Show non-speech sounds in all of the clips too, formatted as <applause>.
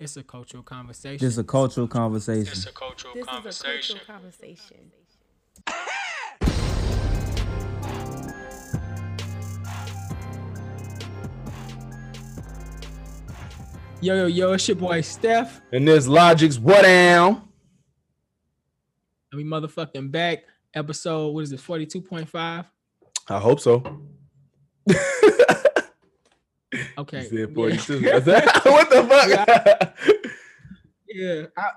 It's a cultural conversation. This is a cultural conversation. It's a cultural This conversation. is a cultural conversation. Yo, yo, yo, it's your boy Steph. And this Logic's what down? And we motherfucking back. Episode, what is it, 42.5? I hope so. <laughs> Okay. He said yeah. 42. I said, what the fuck? Yeah, I,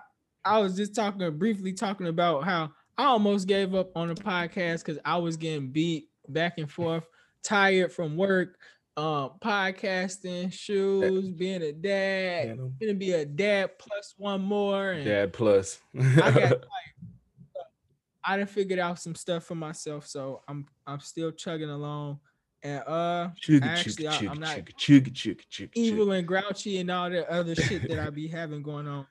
I was just talking briefly talking about how I almost gave up on the podcast because I was getting beat back and forth, tired from work, um, podcasting, shoes, being a dad, gonna be a dad plus one more, and Dad plus. I got <laughs> tired. I done figured out some stuff for myself, so I'm I'm still chugging along, and uh, Chugga, actually, I- chugga, I'm not chugga, evil and grouchy and all that other shit that I be having going on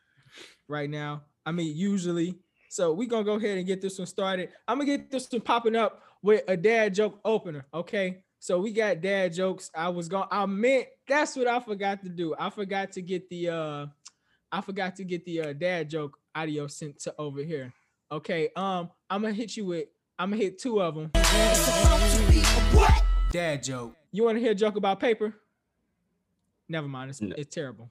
right now. I mean, usually. So we gonna go ahead and get this one started. I'm gonna get this one popping up with a dad joke opener. Okay. So we got dad jokes. I was gonna. I meant that's what I forgot to do. I forgot to get the uh I forgot to get the uh dad joke audio sent to over here. Okay. Um, I'm gonna hit you with I'm gonna hit two of them. Dad joke. You want to hear a joke about paper? Never mind. It's, No. it's terrible.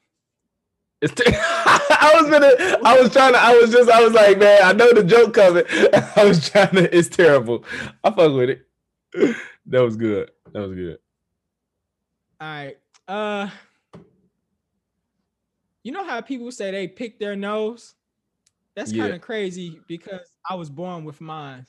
It's t- <laughs> I was gonna. I was trying to. I was just. I was like, man, I know the joke coming. <laughs> I was trying to. It's terrible. I fuck with it. <laughs> That was good. That was good. All right. Uh you know how people say they pick their nose? That's Yeah. kind of crazy because I was born with mine.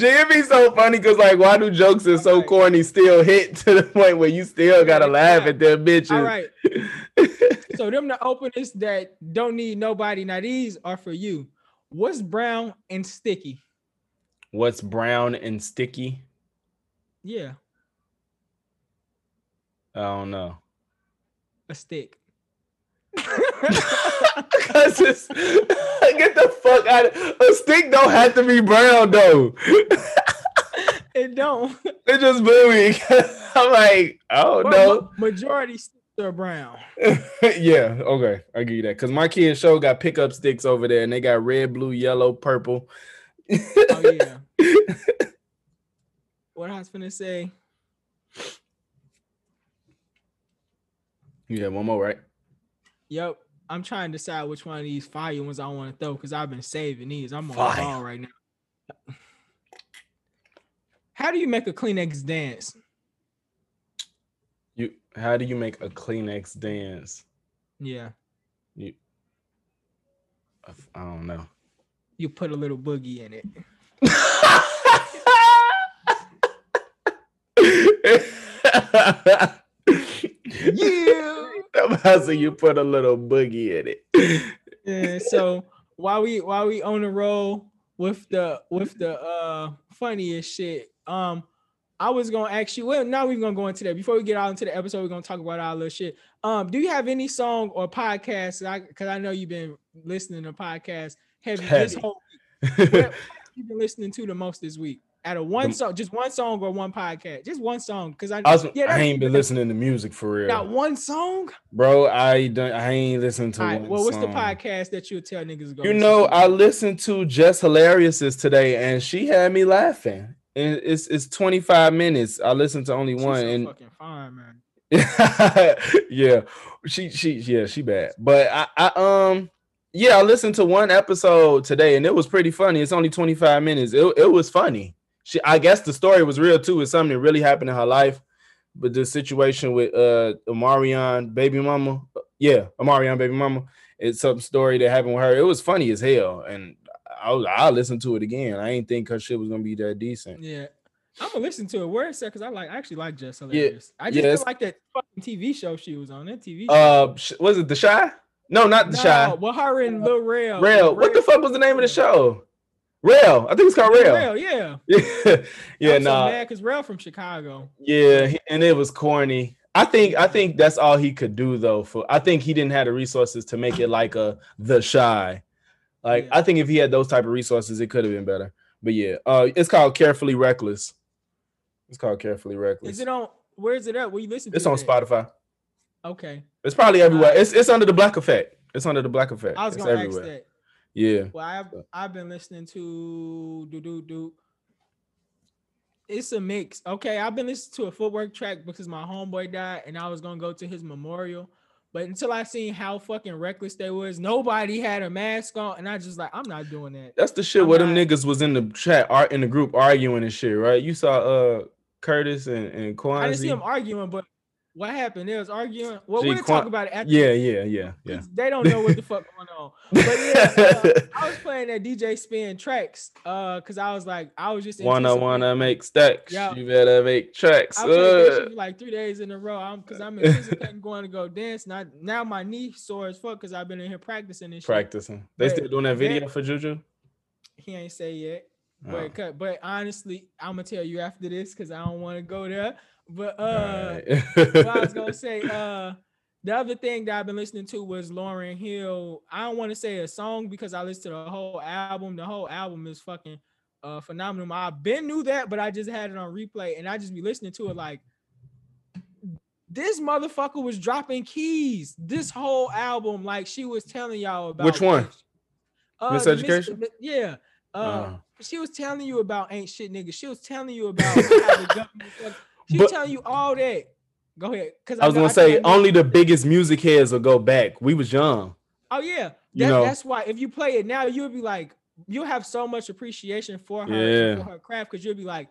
Jay, it be so funny because like, why do jokes are so Alright. corny still hit to the point where you still gotta Yeah, laugh yeah. at them bitches? All right. <laughs> So them the openers that don't need nobody. Now these are for you. What's brown and sticky? What's brown and sticky? Yeah, I don't know. a stick. <laughs> <laughs> <laughs> Get the fuck out of a stick don't have to be brown though. it don't. <laughs> It just blew me. <laughs> I'm like, oh no. ma- majority sticks are brown. yeah, okay, I give you that. Cause my kids show got pickup sticks over there, and they got red, blue, yellow, purple. Oh yeah. what I was gonna say. You have one more, right? Yep. I'm trying to decide which one of these fire ones I want to throw because I've been saving these. I'm on Fire. the ball right now. <laughs> How do you make a Kleenex dance? You. How do you make a Kleenex dance? Yeah. You. I don't know. You put a little boogie in it. <laughs> So you put a little boogie in it? Yeah, so while we while we on the roll with the with the uh funniest shit, um, I was gonna ask you. Well, now we're gonna go into that. Before we get out into the episode, we're gonna talk about our little shit. Um, do you have any song or podcast? I because I know you've been listening to podcasts heavy, this whole week. What, what have you been listening to the most this week? Out of one song, just one song or one podcast, just one song. Because I, I, was, yeah, I ain't been listening to music for real, Not one song. bro. I don't. I ain't listened to right. one Well, what's the podcast that you'll tell niggas go? You know, to? I listened to Jess Hilarious's today, and she had me laughing. And it's it's 25 minutes. I listened to only She's one, so and fucking fine, man. <laughs> yeah, she she yeah she bad. But I, I um yeah I listened to one episode today, and it was pretty funny. It's only 25 minutes. It it was funny. She I guess the story was real too. It's something that really happened in her life. But the situation with uh Amarion baby mama, yeah, Amarion baby mama, it's some story that happened with her. It was funny as hell, and I was I listened to it again. I ain't think her shit was gonna be that decent. Yeah. I'm gonna listen to it. Where is that? Because I like I actually like Jess Hilarious. I just yeah, feel like that fucking TV show she was on. That TV show. Uh, was it the Chi? No, not the Chi. No, well, her and Lil Rel. Rel. What the fuck was the name of the show? Rel. I think it's called Rel. Rel, yeah. Yeah, <laughs> yeah, I'm so nah, because Rel from Chicago. yeah, and it was corny. I think I think that's all he could do though. For I think he didn't have the resources to make it like a the Chi. Like Yeah. I think if he had those type of resources, it could have been better. But yeah, uh, it's called Carefully Reckless. It's called Carefully Reckless. Is it on? where's it at? Where you listen? It's on it? Spotify. Okay, It's probably everywhere. It's it's under the Black Effect. It's under the Black Effect. I was it's gonna everywhere. ask that. Yeah. Well, I've I've been listening to do do do. It's a mix. Okay, I've been listening to a footwork track because my homeboy died, and I was gonna go to his memorial. But until I seen how fucking reckless they was, nobody had a mask on, and I just like, I'm not doing that. That's the shit I'm where them niggas was in the chat art in the group arguing and shit, right? You saw uh Curtis and, and Kwanzaa. I didn't see them arguing, but what happened? They was arguing. Well, we'll talk about it after. Yeah, yeah, yeah, yeah. They don't know what the fuck <laughs> going on. But yeah, uh, <laughs> I was playing that DJ Spinn tracks, uh, cause I was like, I was just wanna wanna make stacks. You better make tracks. I was Uh, like three days in a row. I'm because I'm anticipating <laughs> going to go dance. Not now my knee sore as fuck because I've been in here practicing and shit. practicing. They But still doing that video that- for Juju? He ain't say yet. Oh, But cut. But honestly, I'm gonna tell you after this because I don't want to go there. But uh, alright. what I was <laughs> gonna say, uh, the other thing that I've been listening to was Lauryn Hill. I don't want to say a song because I listened to the whole album. The whole album is fucking uh phenomenal. I've been knew that, but I just had it on replay and I just be listening to it like this motherfucker was dropping keys this whole album, like she was telling y'all about Which one? Uh, Miss the Education? yeah. Uh, Uh. she was telling you about ain't shit nigga. She was telling you about <laughs> She But- telling you all that. Go ahead. Cause I was know- gonna think say I only the biggest music heads will go back. We was young. Oh yeah, You know. that's why if you play it now, you'll be like, you'll have so much appreciation for her Yeah. for her craft because you'll be like,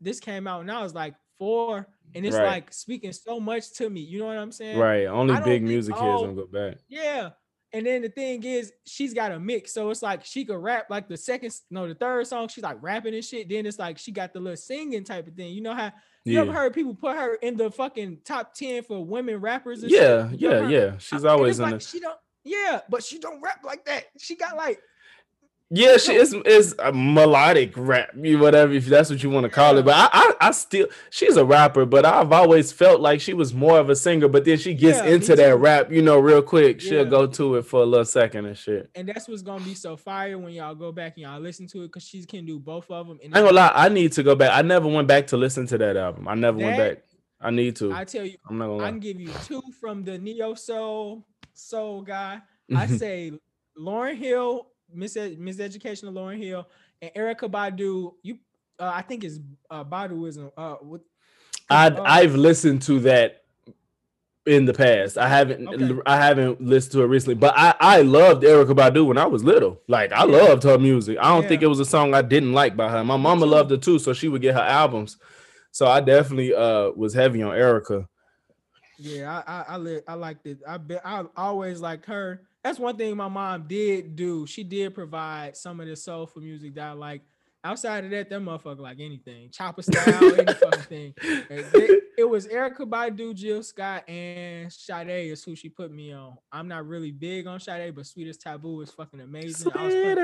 this came out and I was like four, and it's Right. like speaking so much to me. You know what I'm saying? Right. Only big music heads gonna go back. Yeah. And then the thing is, she's got a mix. So it's like she could rap like the second, no, the third song, she's like rapping and shit. Then it's like she got the little singing type of thing. You know how you ever heard people put her in the fucking top 10 for women rappers? and shit? Yeah, You yeah, yeah. She's always in like the she don't yeah, but she don't rap like that. She got like Yeah, she is is a melodic rap, you- whatever if that's what you want to call it. But I, I, I still she's a rapper, but I've always felt like she was more of a singer. But then she gets Yeah, into that rap, you know, real quick. She'll Yeah. go to it for a little second and shit. and that's what's gonna be so fire when y'all go back and y'all listen to it because she can do both of them. And I ain't gonna lie, I need to go back. I never went back to listen to that album. I never went back. I need to. I tell you, I'm not gonna Lie. I can give you two from the neo soul soul guy. I <laughs> say Lauryn Hill, Miss Ed- Miseducation of Lauryn Hill, and Erykah Badu. You, uh, I think is uh, Baduizm. Uh, with, I uh, I've listened to that in the past. I haven't Okay. I haven't listened to it recently, but I I loved Erykah Badu when I was little. Like I Yeah. loved her music. I don't think it was a song I didn't like by her. My mama loved her too, so she would get her albums. So I definitely uh was heavy on Erykah. Yeah, I I I, li- I liked it. I be, I always liked her. That's one thing my mom did do. She did provide some of the soulful music that I like. Outside of that, that motherfucker like anything, chopper style, any fucking thing. It, it was Erykah Badu, Jill Scott, and Sade is who she put me on. I'm not really big on Sade, but Sweetest Taboo is fucking amazing. I was fucking-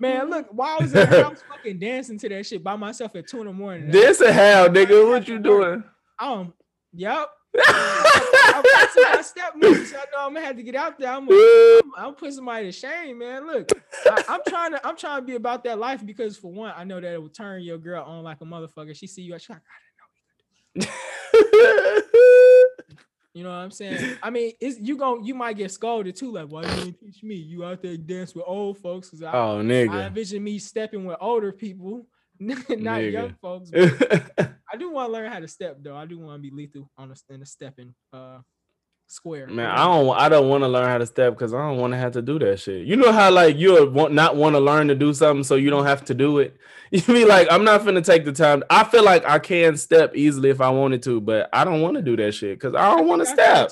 Man, look, while I was in the house fucking dancing to that shit by myself at two in the morning. This a how, nigga. What you doing? Um, yep. I'm pressing my step moves. I know I'm gonna have to get out there. I'm, gonna, I'm, I'm putting somebody to shame, man. Look, I, I'm trying to, I'm trying to be about that life because for one, I know that it will turn your girl on like a motherfucker. She see you, she's like, <laughs> you know what I'm saying? I mean, it's you gon' you might get scolded too. Like, why you didn't teach me? You out there dance with old folks? Cause I, oh I nigga. envision me stepping with older people, <laughs> not Nigga. young folks. but- <laughs> I do want to learn how to step though. I do want to be lethal on a in a stepping uh square. Man, I don't. I don't want to learn how to step because I don't want to have to do that shit. You know how like you want not want to learn to do something so you don't have to do it. <laughs> You be like, I'm not finna take the time. I feel like I can step easily if I wanted to, but I don't want to do that shit because I don't want to step.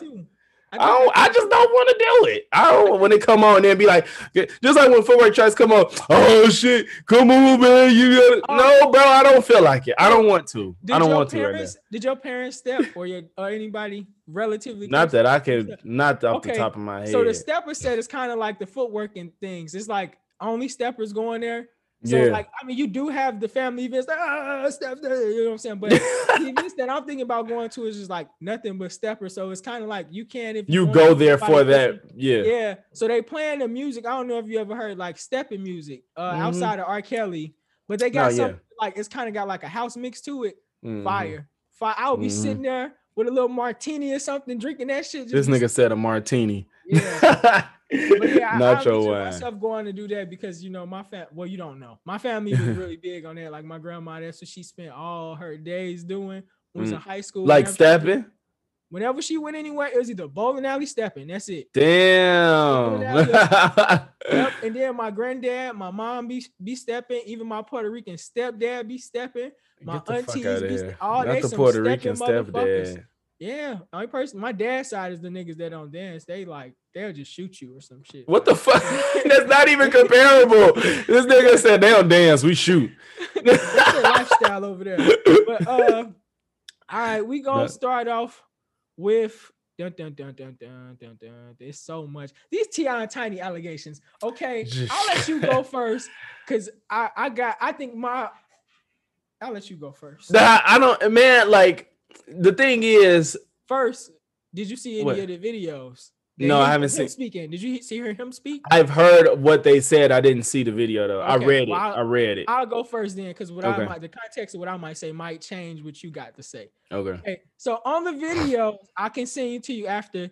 I don't. I just don't want to do it. I don't when it come on and be like, just like when footwork tries to come on. Oh shit, come on, man. You got Oh. no, bro. I don't feel like it. I don't want to. I don't want to right now. Did your parents step or your or anybody relatively? Not that I can. Not off the top of my head. So the stepper set is kind of like the footwork and things. It's like only steppers going there. So yeah. like I mean, you do have the family events, like, ah, you know what I'm saying? But <laughs> the events that I'm thinking about going to is just like nothing but steppers. So it's kind of like you can't if you want go there for that. Yeah. Yeah. So they playing the music. I don't know if you ever heard like stepping music uh, Mhm. outside of R. Kelly, but they got Nah, some yeah. like it's kind of got like a house mix to it. Mhm. Fire, Fi- I'll be Mhm. sitting there with a little martini or something, drinking that shit. This nigga said a martini. Yeah. <laughs> But yeah, I, I wine. myself going to do that because you know my fam. Well, you don't know. My family was <laughs> really big on that. Like my grandma, that's what she spent all her days doing. When was in high school. Mm. Like she- stepping. Whenever she went anywhere, it was either bowling alley, stepping. That's it. Damn. <laughs> Yep. And then my granddad, my mom be be stepping. Even my Puerto Rican stepdad be stepping. My Get the fuck aunties be here. all Not they the some Puerto stepping Rican motherfuckers. stepdad. Yeah, only person. My dad's side is the niggas that don't dance. They like they'll just shoot you or some shit. What the fuck? <laughs> That's not even comparable. This nigga said they don't dance, we shoot. <laughs> That's their lifestyle over there. But uh, all right, we gonna start off with dun dun dun dun dun dun dun. There's so much. These T.I. and Tiny allegations. Okay, I'll let you go first because I I got I think my I'll let you go first. Nah, I don't man, like the thing is, First, did you see any What? of the videos? No, I haven't seen- speaking. Did you see hear him speak? I've heard what they said. I didn't see the video though. I Okay, read it. well, I read it. I'll go first then, because what I Okay. might the context of what I might say might change what you got to say. Okay. Okay, so on the video, I can send you to you after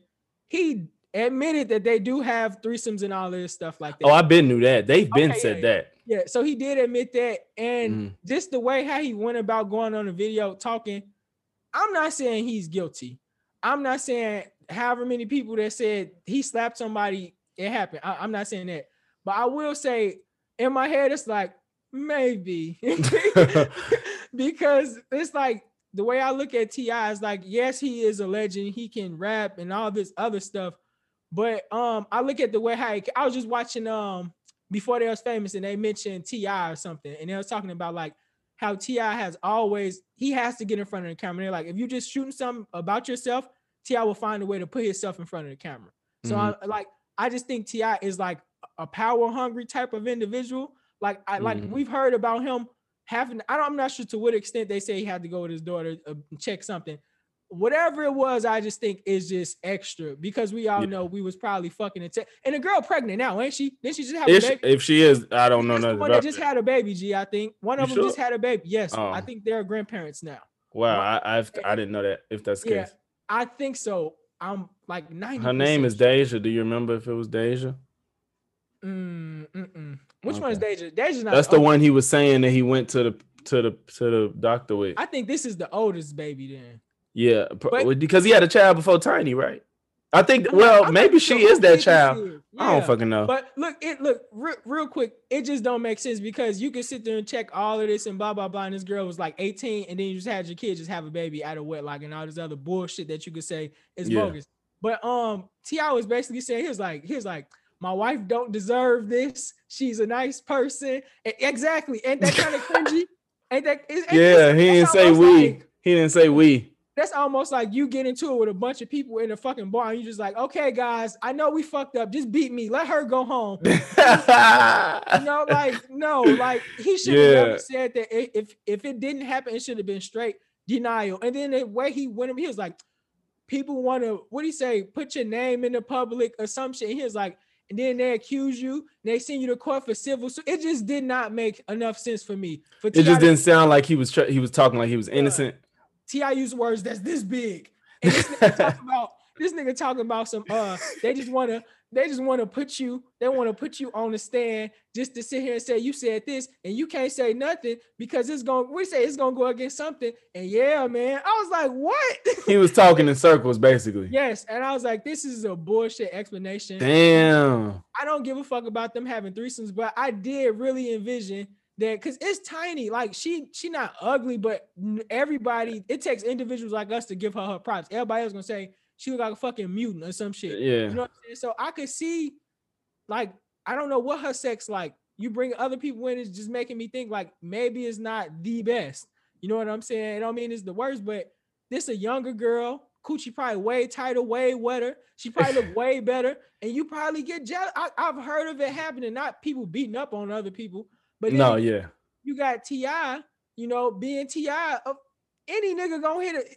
he admitted that they do have threesomes and all this stuff like that. Oh, I've been knew that. They've been Okay, said yeah, that. yeah, so he did admit that, and Mhm. just the way how he went about going on the video talking, I'm not saying he's guilty. I'm not saying however many people that said he slapped somebody, it happened. I, I'm not saying that, but I will say in my head, it's like maybe <laughs> because it's like the way I look at T.I. is like, yes, he is a legend. He can rap and all this other stuff, but um, I look at the way how he, I was just watching um before they was famous and they mentioned T.I. or something, and they was talking about like how T.I. has always he has to get in front of the camera. They're like, if you're just shooting something about yourself, T.I. will find a way to put himself in front of the camera. So I like I just think T.I. is like a power hungry type of individual. Like I like Mhm. we've heard about him having. I don't, I'm not sure to what extent they say he had to go with his daughter uh, check something. Whatever it was, I just think is just extra because we all Yeah. know we was probably fucking it. And the girl pregnant now, ain't she? Didn't she just have a If, baby? if she is, I don't know That's the nothing one about that just that. had a baby. G, I think one of You them just had a baby. Yes, I Oh. think they're grandparents now. Wow, I, I've I didn't know that. If that's the Yeah, case, I think so. I'm like 90. her name is Deja. Do you remember if it was Deja? Mm, mm-mm. Which one is Okay. Deja? Deja's not. That's the one he was saying that he went to the to the to the doctor with. I think this is the oldest baby. Then yeah, But- because he had a child before Tiny, right? I think. Well, I'm maybe sure she is that child. is. I don't fucking know. But look, it look real, real quick. It just don't make sense because you can sit there and check all of this and blah blah blah. And this girl was like 18, and then you just had your kid just have a baby out of wedlock and all this other bullshit that you could say is Yeah. bogus. But um, T.I. was basically saying he was like he was like my wife don't deserve this. She's a nice person. E- Exactly. Ain't that kind of <laughs> cringy? Ain't that? is- ain't yeah, he didn't say we. like- he didn't say we. That's almost like you get into it with a bunch of people in a fucking bar and you're just like, okay, guys, I know we fucked up. Just beat me. Let her go home. <laughs> You know, like no, like he should have Yeah. never said that. If if it didn't happen, it should have been straight denial. And then the way he went, he was like, people want to what do you say? Put your name in the public assumption. He was like, and then they accuse you. They send you to court for civil. So it just did not make enough sense for me. For It just didn't sound like he was tr- he was talking like he was innocent. T.I. use words that's this big. And this nigga talking <laughs> about this nigga talking about some uh they just wanna they just wanna put you they want to put you on the stand just to sit here and say you said this and you can't say nothing because it's gonna we say it's gonna go against something and yeah man I was like what <laughs> He was talking in <laughs> circles, basically. yes and I was like this is a bullshit explanation Damn. I don't give a fuck about them having threesomes, but I did really envision that because it's tiny. Like she, she not ugly, but everybody, it takes individuals like us to give her her props. Everybody else gonna say she look like a fucking mutant or some shit. Yeah. You know what I'm saying? So I could see, like, I don't know what her sex like. You bring other people in, it's just making me think like maybe it's not the best. You know what I'm saying? I don't mean it's the worst, but this a younger girl. Coochie probably way tighter, way wetter. She probably look <laughs> way better, and you probably get jealous. I, I've heard of it happening, not people beating up on other people, but No, yeah. you got T.I., you know, being Ti. Any nigga gonna hit it.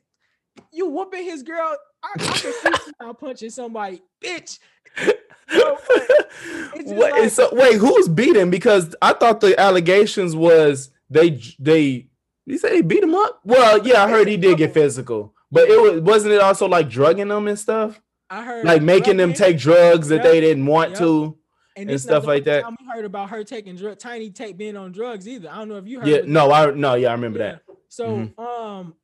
You whooping his girl. I, I can see <laughs> T.I. punching somebody, bitch. <laughs> But it's what, like- so wait, who's beating? Because I thought the allegations was they they He said he beat him up. Well, yeah, I heard he did get physical, but it was wasn't it also like drugging them and stuff, I heard like making them take drugs that Yep. they didn't want Yep. to. And this stuff like that. We heard about her taking drug, Tiny take being on drugs either. I don't know if you heard. Yeah, no, I no, yeah, I remember Yeah. that. So Mhm. um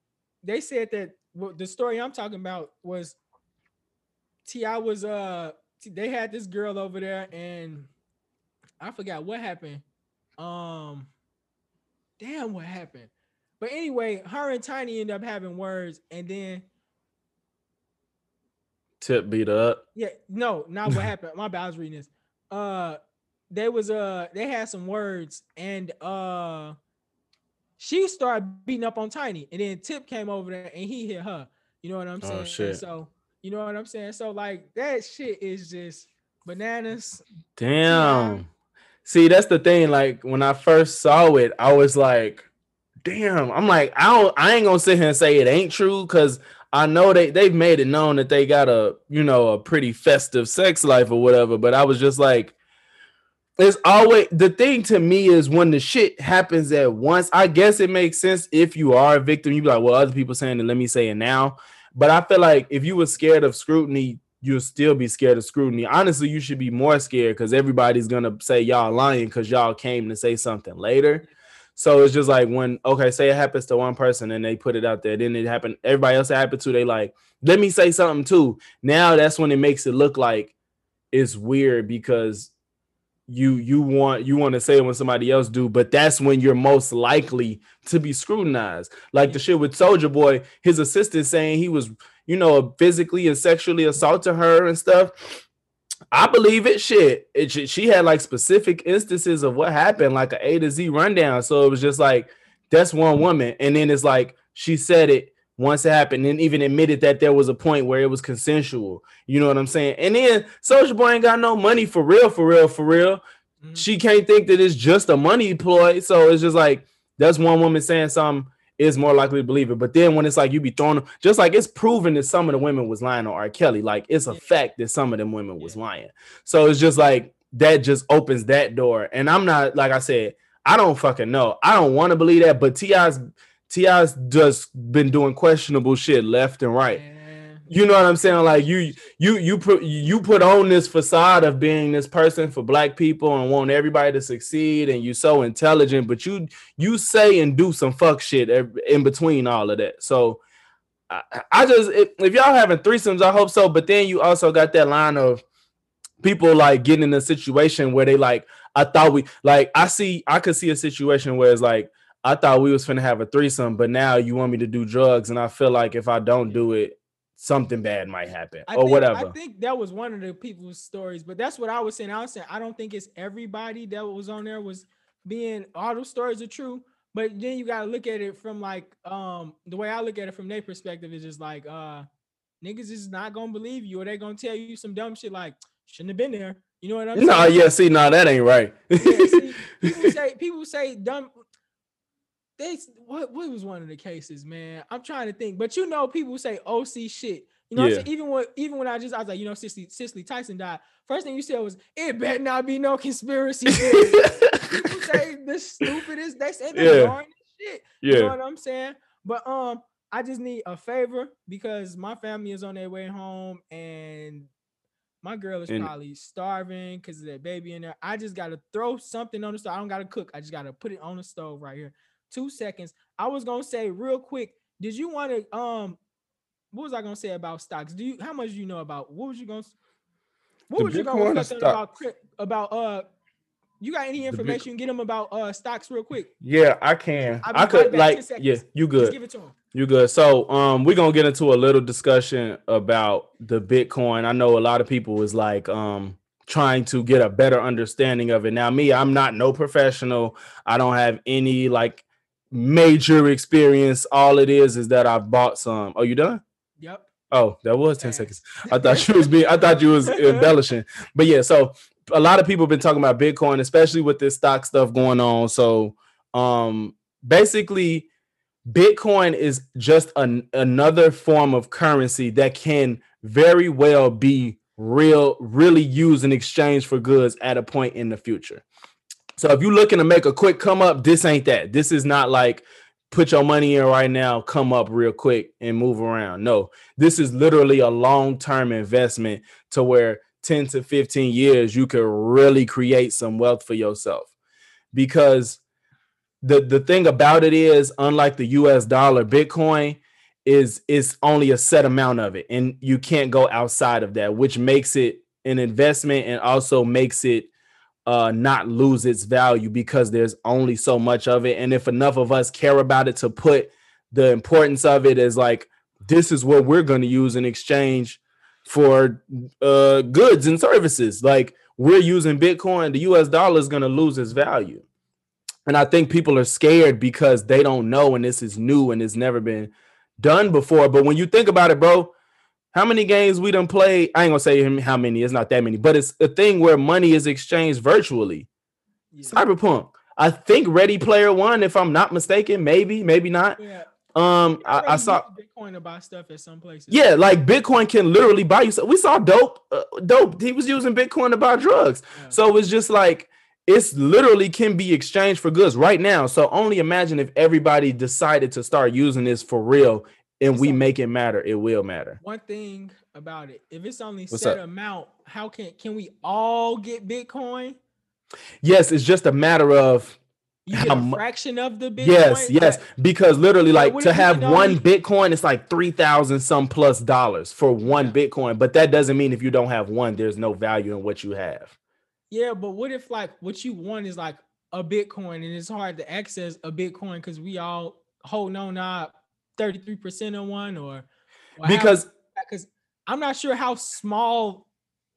they said that what the story I'm talking about was T.I. was uh they had this girl over there and I forgot what happened. Um damn what happened. But anyway, her and Tiny end up having words and then Tip beat up. yeah, no, not what happened. My bad, I was reading this. Uh they was uh they had some words and uh she started beating up on Tiny and then Tip came over there and he hit her. You know what I'm Oh, saying? And shit. So you know what I'm saying? So like that shit is just bananas. Damn. See, that's the thing. Like when I first saw it, I was like, damn. I'm like, I don't I ain't gonna sit here and say it ain't true because I know they they've made it known that they got a you know a pretty festive sex life or whatever. But I was just like, it's always the thing to me is when the shit happens at once. I guess it makes sense if you are a victim. You be like, well, other people saying it, let me say it now. But I feel like if you were scared of scrutiny, you'll still be scared of scrutiny. Honestly, you should be more scared because everybody's gonna say y'all lying because y'all came to say something later. So it's just like when okay, say it happens to one person and they put it out there, then it happened. Everybody else it happened to. They like, let me say something too. Now that's when it makes it look like it's weird because you you want you want to say it when somebody else do, but that's when you're most likely to be scrutinized. Like the shit with Soulja Boy, his assistant saying he was, you know, physically and sexually assaulting her and stuff. I believe it. Shit, it, she- she had like specific instances of what happened, like a A to Z rundown. So it was just like that's one woman, and then it's like she said it once it happened, and even admitted that there was a point where it was consensual. You know what I'm saying? And then Soulja Boy ain't got no money for real, for real, for real. Mhm. She can't think that it's just a money ploy. So it's just like that's one woman saying something is more likely to believe it. But then when it's like you be throwing them, just like it's proven that some of the women was lying on R. Kelly, like it's a Yeah. fact that some of them women was lying. So it's just like that just opens that door. And I'm not like I said, I don't fucking know. I don't want to believe that, but T.I.'s T.I.'s just been doing questionable shit left and right. Man. You know what I'm saying? Like you, you, you put you put on this facade of being this person for black people and want everybody to succeed, and you so intelligent, but you you say and do some fuck shit in between all of that. So I, I just if, if y'all having threesomes, I hope so. But then you also got that line of people like getting in a situation where they like, I thought we like I see I could see a situation where it's like I thought we was finna have a threesome, but now you want me to do drugs, and I feel like if I don't do it, something bad might happen I or think, whatever. I think that was one of the people's stories, but that's what I was saying. I was saying I don't think it's everybody that was on there was being all those stories are true, but then you gotta look at it from like um the way I look at it from their perspective is just like uh niggas is not gonna believe you or they gonna tell you some dumb shit like shouldn't have been there. You know what I'm no, saying? yeah, see, no, that ain't right. Yeah, see, <laughs> people say people say dumb. They what what was one of the cases, man? I'm trying to think, but you know, people say OC shit. You know, what I'm Yeah. saying? even when even when I just I was like, you know, Cicely, Cicely Tyson died. First thing you said was, it better not be no conspiracy. <laughs> theory." people say the stupidest. They say the Yeah. boringest shit. You know yeah, what I'm saying? But um, I just need a favor because my family is on their way home and my girl is And- probably starving because of that baby in there. I just gotta throw something on the stove. I don't gotta cook. I just gotta put it on the stove right here. Two seconds. I was gonna say real quick. Did you want to um? What was I gonna say about stocks? Do you how much do you know about? What was you gonna? What The was you gonna or reflect on stock? about about uh? You got any information? you can get them about uh stocks real quick. yeah, I can. I could like, yeah, you Just good. give it to him. You good. So um we're gonna get into a little discussion about the Bitcoin. I know a lot of people was like um trying to get a better understanding of it. Now, me, I'm not no professional. I don't have any like major experience. All it is is that I've bought some. Are you done? Yep. Oh, that was 10 Fast. seconds. I thought you was being I thought you was <laughs> embellishing. But yeah, so a lot of people have been talking about Bitcoin, especially with this stock stuff going on. So um basically Bitcoin is just an, another form of currency that can very well be real, really used in exchange for goods at a point in the future. So if you're looking to make a quick come up, this ain't that. This is not like put your money in right now, come up real quick and move around. No, this is literally a long-term investment to where 10 to 15 years you can really create some wealth for yourself. Because the the thing about it is unlike the US dollar, Bitcoin is is only a set amount of it and you can't go outside of that, which makes it an investment and also makes it uh not lose its value because there's only so much of it. And if enough of us care about it to put the importance of it as like this is what we're going to use in exchange for uh goods and services like we're using bitcoin the us dollar is going to lose its value. And i think people are scared because they don't know and this is new and it's never been done before. But when you think about it bro how many games we done play? I ain't gonna say how many. It's not that many, but it's a thing where money is exchanged virtually. Yeah. Cyberpunk. I think Ready Player One, if I'm not mistaken, maybe, maybe not. Yeah. Um, I, I, saw Bitcoin to buy stuff at some places. Yeah, like Bitcoin can literally buy you. So we saw dope, uh, dope. He was using Bitcoin to buy drugs. Yeah. So it's just like it's literally can be exchanged for goods right now. So only imagine if everybody decided to start using this for real and we make it matter, it will matter. One thing about it, if it's only What's set up? amount, how can can we all get Bitcoin? Yes, it's just a matter of you get a fraction of the Bitcoin. Yes, yes, because literally, like to have one. Bitcoin, it's like three thousand some plus dollars for one yeah. Bitcoin. But that doesn't mean if you don't have one, there's no value in what you have. Yeah, but what if like what you want is like a Bitcoin and it's hard to access a Bitcoin because we all holding on our 33% on one or, or because because I'm not sure how small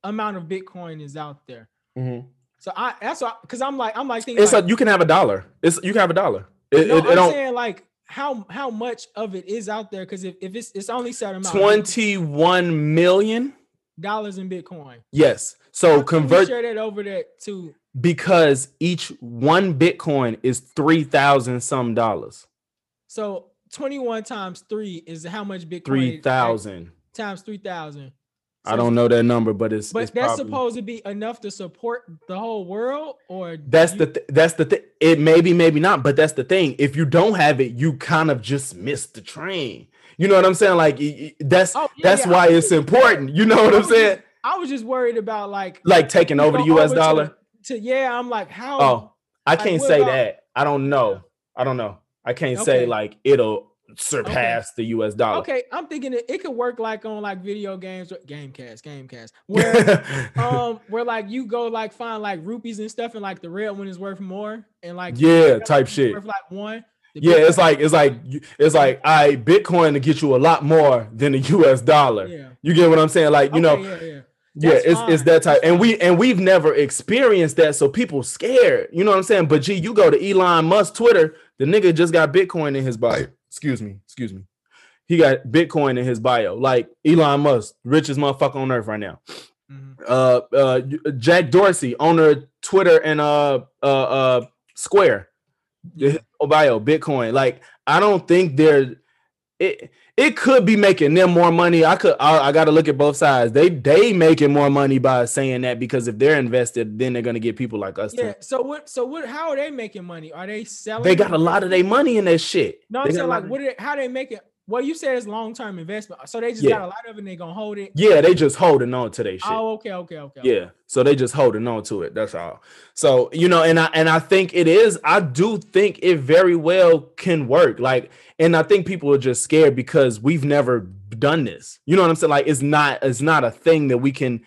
amount of Bitcoin is out there. Mm-hmm. So I that's why because I'm like I'm like thinking it's like, a, you can have a dollar. It's you can have a dollar. It, no, it, it I'm saying like how how much of it is out there because if, if it's it's only set amount 21 million dollars in Bitcoin. Yes. So convert share that over that to because each one Bitcoin is three thousand some dollars. So 21 times three is how much Bitcoin? 3,000. Times 3,000. So I don't know that number, but it's but it's that's probably, supposed to be enough to support the whole world, or that's you, the th- that's the thing. It maybe maybe not, but that's the thing. If you don't have it, you kind of just miss the train. You know what I'm saying? Like that's oh, yeah, that's yeah, why it's important. You know what I'm saying? I was just worried about like like taking over the U.S. dollar. To, to, yeah, I'm like how. Oh, I can't say about, that. I don't know. I don't know. I can't okay. say like it'll surpass okay. the US dollar. Okay, I'm thinking it, it could work like on like video games, Gamecast, Gamecast, <laughs> where um where like you go like find like rupees and stuff, and like the red one is worth more, and like yeah, type shit. Worth like one. Yeah, it's like it's like it's like I Bitcoin to get you a lot more than the US dollar. Yeah. You get what I'm saying? Like, you okay, know, yeah, yeah. Yeah, it's, it's that type, and we and we've never experienced that, so people scared. You know what I'm saying? But gee, you go to Elon Musk Twitter, the nigga just got Bitcoin in his bio. Excuse me, excuse me. He got Bitcoin in his bio, like Elon Musk, richest motherfucker on earth right now. Mm-hmm. Uh, uh, Jack Dorsey, owner of Twitter and uh, uh, uh, Square, his bio, Bitcoin. Like, I don't think they're it it could be making them more money. I could I, I got to look at both sides. They they making more money by saying that because if they're invested, then they're gonna get people like us. Yeah. Too. So what? So what? How are they making money? Are they selling? They got a lot of their money in that shit. No, I'm saying like what? Are they, how they make it? Well, you said it's long term investment, so they just yeah. got a lot of it. and They gonna hold it. Yeah, they just holding on to their shit. Oh, okay, okay, okay. Yeah, so they just holding on to it. That's all. So you know, and I and I think it is. I do think it very well can work. Like, and I think people are just scared because we've never done this. You know what I'm saying? Like, it's not it's not a thing that we can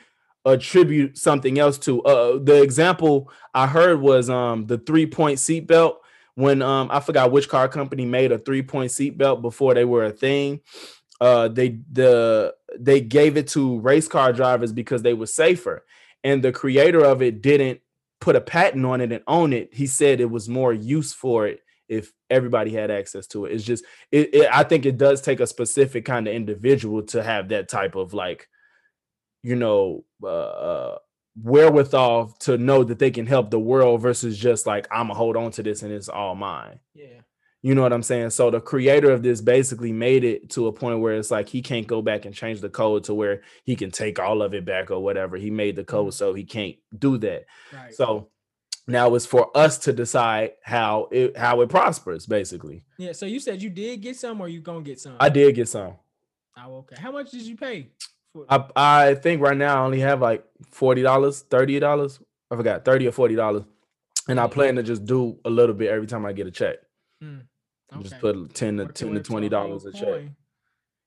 attribute something else to. Uh, the example I heard was um the three point seatbelt when um I forgot which car company made a three point seatbelt before they were a thing. Uh, they the they gave it to race car drivers because they were safer, and the creator of it didn't put a patent on it and own it. He said it was more use for it if everybody had access to it. It's just it, it I think it does take a specific kind of individual to have that type of like you know uh, uh wherewithal to know that they can help the world versus just like I'm gonna hold on to this and it's all mine. Yeah. You know what I'm saying? So the creator of this basically made it to a point where it's like he can't go back and change the code to where he can take all of it back or whatever. He made the code mm-hmm. so he can't do that. Right. So Now it's for us to decide how it how it prospers, basically. Yeah. So you said you did get some, or you gonna get some? I did get some. Oh, okay. How much did you pay? I I think right now I only have like forty dollars, thirty dollars. I forgot thirty or forty dollars, and I plan to just do a little bit every time I get a check. Just okay. put ten to ten to twenty dollars a check.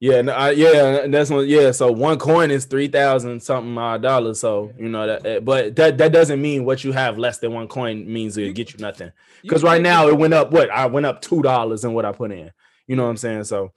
Yeah, no, I, yeah, that's one. Yeah, so one coin is three thousand something odd dollars. So you know that, eh, but that that doesn't mean what you have less than one coin means it get you nothing. Because right now it went up. What I went up two dollars in what I put in. You know what I'm saying? So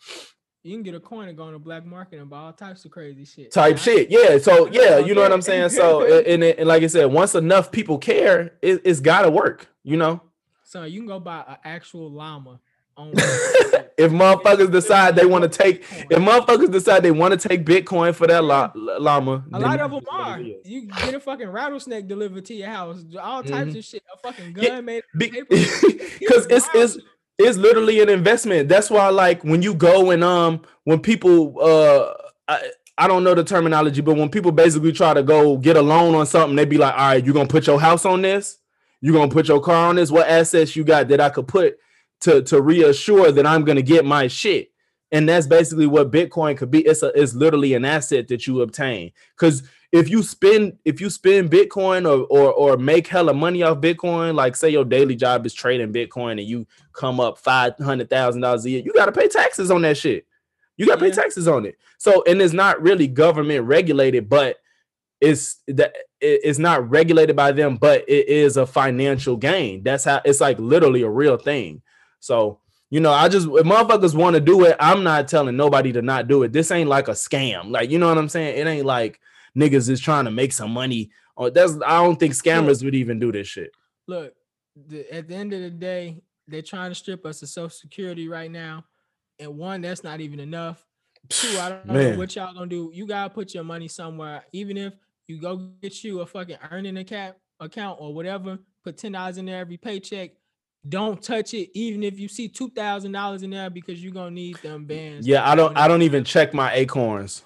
you can get a coin and go on the black market and buy all types of crazy shit. type Yeah, shit. Yeah. So Yeah, yeah, you know what I'm saying. So <laughs> a- and, and like I said, once enough people care, it, it's got to work. You know, So you can go buy an actual llama on. <laughs> if motherfuckers decide they want to take, if motherfuckers decide they want to take Bitcoin for that la- llama, A lot of them are. You get a fucking rattlesnake delivered to your house, all types Mhm. of shit. A fucking gun Yeah, made. of paper. <laughs> because it's it's it's literally an investment. That's why, like, when you go and um, when people uh, I, I don't know the terminology, but when people basically try to go get a loan on something, they be like, "All right, you're gonna put your house on this, you're gonna put your car on this. What assets you got that I could put to to reassure that I'm gonna get my shit?" And that's basically what Bitcoin could be. It's a it's literally an asset that you obtain because if you spend if you spend Bitcoin or or or make hella money off Bitcoin, like say your daily job is trading Bitcoin and you come up five hundred thousand dollars a year, you got to pay taxes on that shit. You got to Yeah. pay taxes on it. So and it's not really government regulated, but it's that it- it's not regulated by them, but it is a financial gain. That's how it's like literally a real thing. So you know, I just if motherfuckers want to do it. I'm not telling nobody to not do it. This ain't like a scam. Like you know what I'm saying? It ain't like niggas is trying to make some money. Or that's I don't think scammers would even do this shit. Look, the, at the end of the day, they're trying to strip us of Social Security right now, and one, that's not even enough. Two, I don't know Man. what y'all gonna do. You gotta put your money somewhere, even if you go get you a fucking earning account account or whatever. Put ten dollars in there every paycheck. Don't touch it, even if you see two thousand dollars in there, because you're gonna need them bands. Yeah, I don't I don't even check my acorns.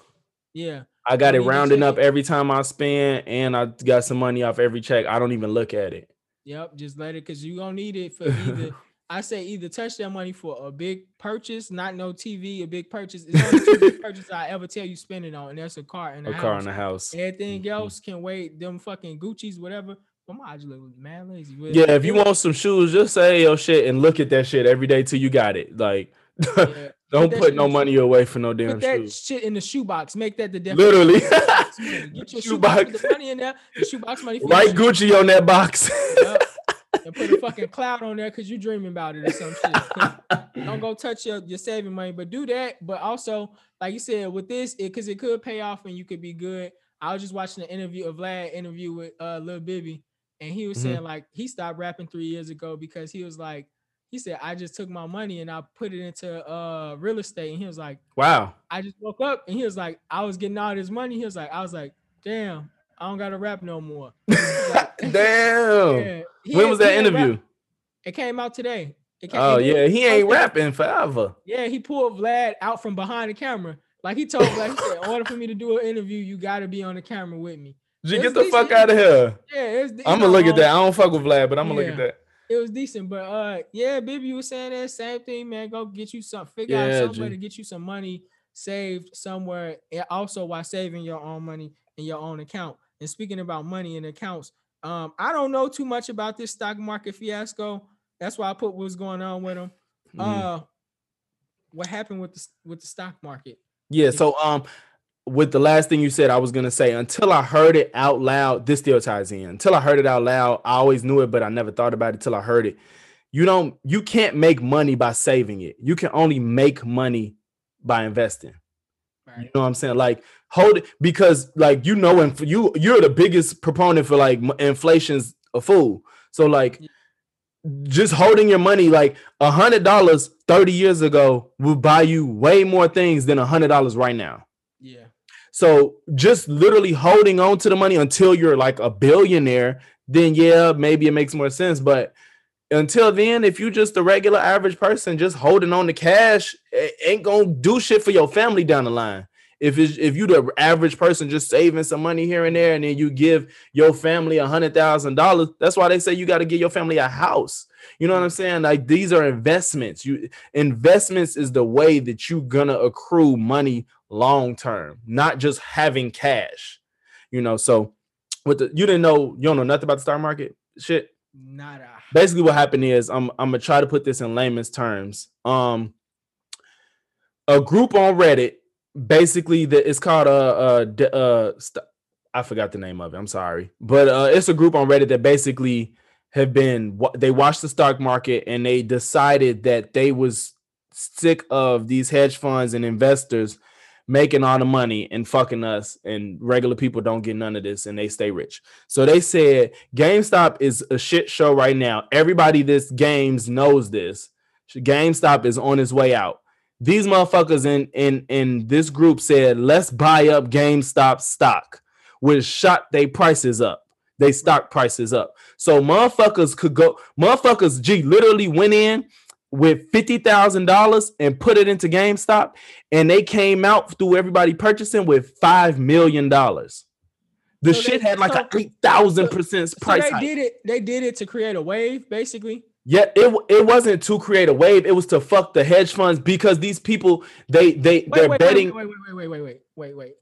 Yeah, I got it rounding up it. every time I spend, and I got some money off every check. I don't even look at it. Yep, just let it because you gonna need it for either. <laughs> I say either touch that money for a big purchase, not no TV, a big purchase. It's only two big <laughs> purchases I ever tell you spend it on, and that's a car and a, A house. car in the house. Everything Mhm. else can wait. Them fucking Gucci's, whatever. But my eyes look mad lazy. but Yeah, if you want some shoes, just say your shit and look at that shit every day till you got it. Like, yeah, <laughs> don't that put no money away for no damn put that shoes. shit in the shoebox. Make that the definition. Literally, of shoebox <laughs> money. Get your shoebox, Shoebox. put the money in there. The shoebox money. write. Gucci on that box. Yup. <laughs> and put a fucking cloud on there because you're dreaming about it or some shit. don't go touch your, your saving money, but do that. But also, like you said, with this, it because it could pay off and you could be good. I was just watching an interview, a Vlad interview with uh Lil Bibby, and he was Mhm. saying like he stopped rapping three years ago because he was like, he said, I just took my money and I put it into uh real estate. And he was like, wow. I just woke up and he was like, I was getting all this money. He was like, I was like, damn, I don't gotta rap no more. <laughs> Like, <laughs> Damn. yeah. When was that rap- interview? It came out today. It came, Oh yeah, he ain't posted- rapping forever. Yeah, he pulled Vlad out from behind the camera. Like he told Vlad, he said, in order for me to do an interview, you gotta be on the camera with me. G, It's get the fuck out of here. Yeah, I'm gonna look at that. I don't fuck with Vlad, but I'm gonna look at that. It was decent, but uh, yeah, baby, you was saying that same thing, man. Go get you some, figure Yeah, out some way to get you some money saved somewhere, and also while saving your own money in your own account. And speaking about money and accounts, um, I don't know too much about this stock market fiasco. That's why I put what's going on with them. Mhm. Uh, what happened with the with the stock market? Yeah, so um with the last thing you said, I was gonna say until I heard it out loud, this still ties in. Until I heard it out loud, I always knew it, but I never thought about it till I heard it. You don't you can't make money by saving it. You can only make money by investing. You know what I'm saying? Like hold it because like you know and you you're the biggest proponent for like inflation's a fool. So like Yeah. just holding your money like a hundred dollars 30 years ago will buy you way more things than a hundred dollars right now. Yeah, So just literally holding on to the money until you're like a billionaire, then yeah, maybe it makes more sense. But until then, if you're just a regular average person just holding on to cash, it ain't gonna do shit for your family down the line. If it's, if you the average person just saving some money here and there, and then you give your family a hundred thousand dollars, that's why they say you got to give your family a house. You know what I'm saying? Like these are investments. You investments is the way that you're gonna accrue money long term, not just having cash. You know, so with the you didn't know you don't know nothing about the stock market shit. Nada. Basically, what happened is I'm I'm gonna try to put this in layman's terms. Um, a group on Reddit, basically that it's called a uh, uh, uh st- I forgot the name of it. I'm sorry, but uh, it's a group on Reddit that basically have been they watched the stock market and they decided that they was sick of these hedge funds and investors making all the money and fucking us and regular people don't get none of this and they stay rich. So they said GameStop is a shit show right now. Everybody this games knows this. GameStop is on its way out. These motherfuckers in in in this group said, "Let's buy up GameStop stock," which shot they prices up. They stock prices up. So motherfuckers could go. Motherfuckers, G literally went in with fifty thousand dollars and put it into GameStop, and they came out through everybody purchasing with five million dollars. The so shit they, had like so, an eight thousand so, percent price. So they did it. They did it to create a wave, basically. Yeah, it it wasn't to create a wave. It was to fuck the hedge funds because these people they they wait, they're wait, betting. Wait, wait, wait, wait, wait, wait, wait, wait.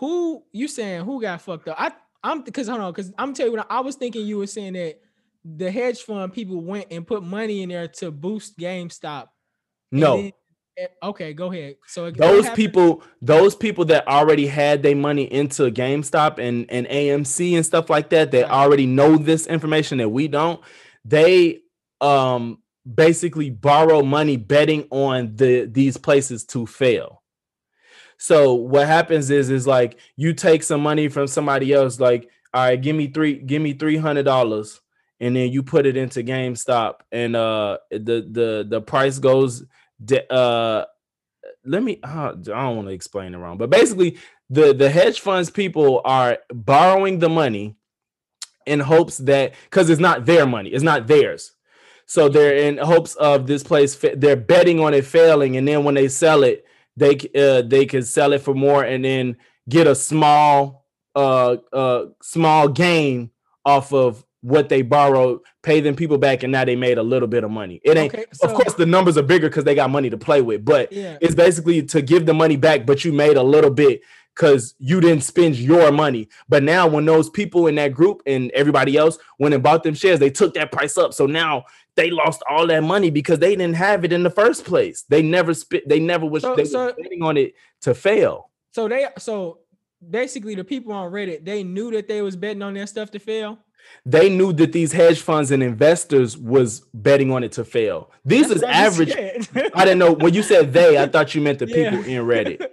Who you saying who got fucked up? I I'm because hold on because I'm telling you what I was thinking. You were saying that the hedge fund people went and put money in there to boost GameStop. No. Then, eh, okay, go ahead. So those people, those people that already had their money into GameStop and and AMC and stuff like that, that right. already know this information that we don't they um basically borrow money betting on the these places to fail. So what happens is is like you take some money from somebody else, like, all right, give me three, give me three hundred dollars, and then you put it into GameStop, and uh the the the price goes uh let me uh, I don't want to explain it wrong, but basically the the hedge funds people are borrowing the money in hopes that because it's not their money, it's not theirs. So they're in hopes of this place. They're betting on it failing, and then when they sell it, they uh, they can sell it for more, and then get a small uh uh small gain off of what they borrowed, pay them people back, and now they made a little bit of money. It ain't, okay, so, of course, the numbers are bigger because they got money to play with, but yeah. it's basically to give the money back, but you made a little bit because you didn't spend your money. But now, when those people in that group and everybody else went and bought them shares, they took that price up. So now they lost all that money because they didn't have it in the first place. They never spit. They never was. So, they so, were betting on it to fail. So they so basically the people on Reddit they knew that they was betting on their stuff to fail. They knew that these hedge funds and investors was betting on it to fail. These That's is average. I didn't know when you said they. I thought you meant the <laughs> people yeah. in Reddit.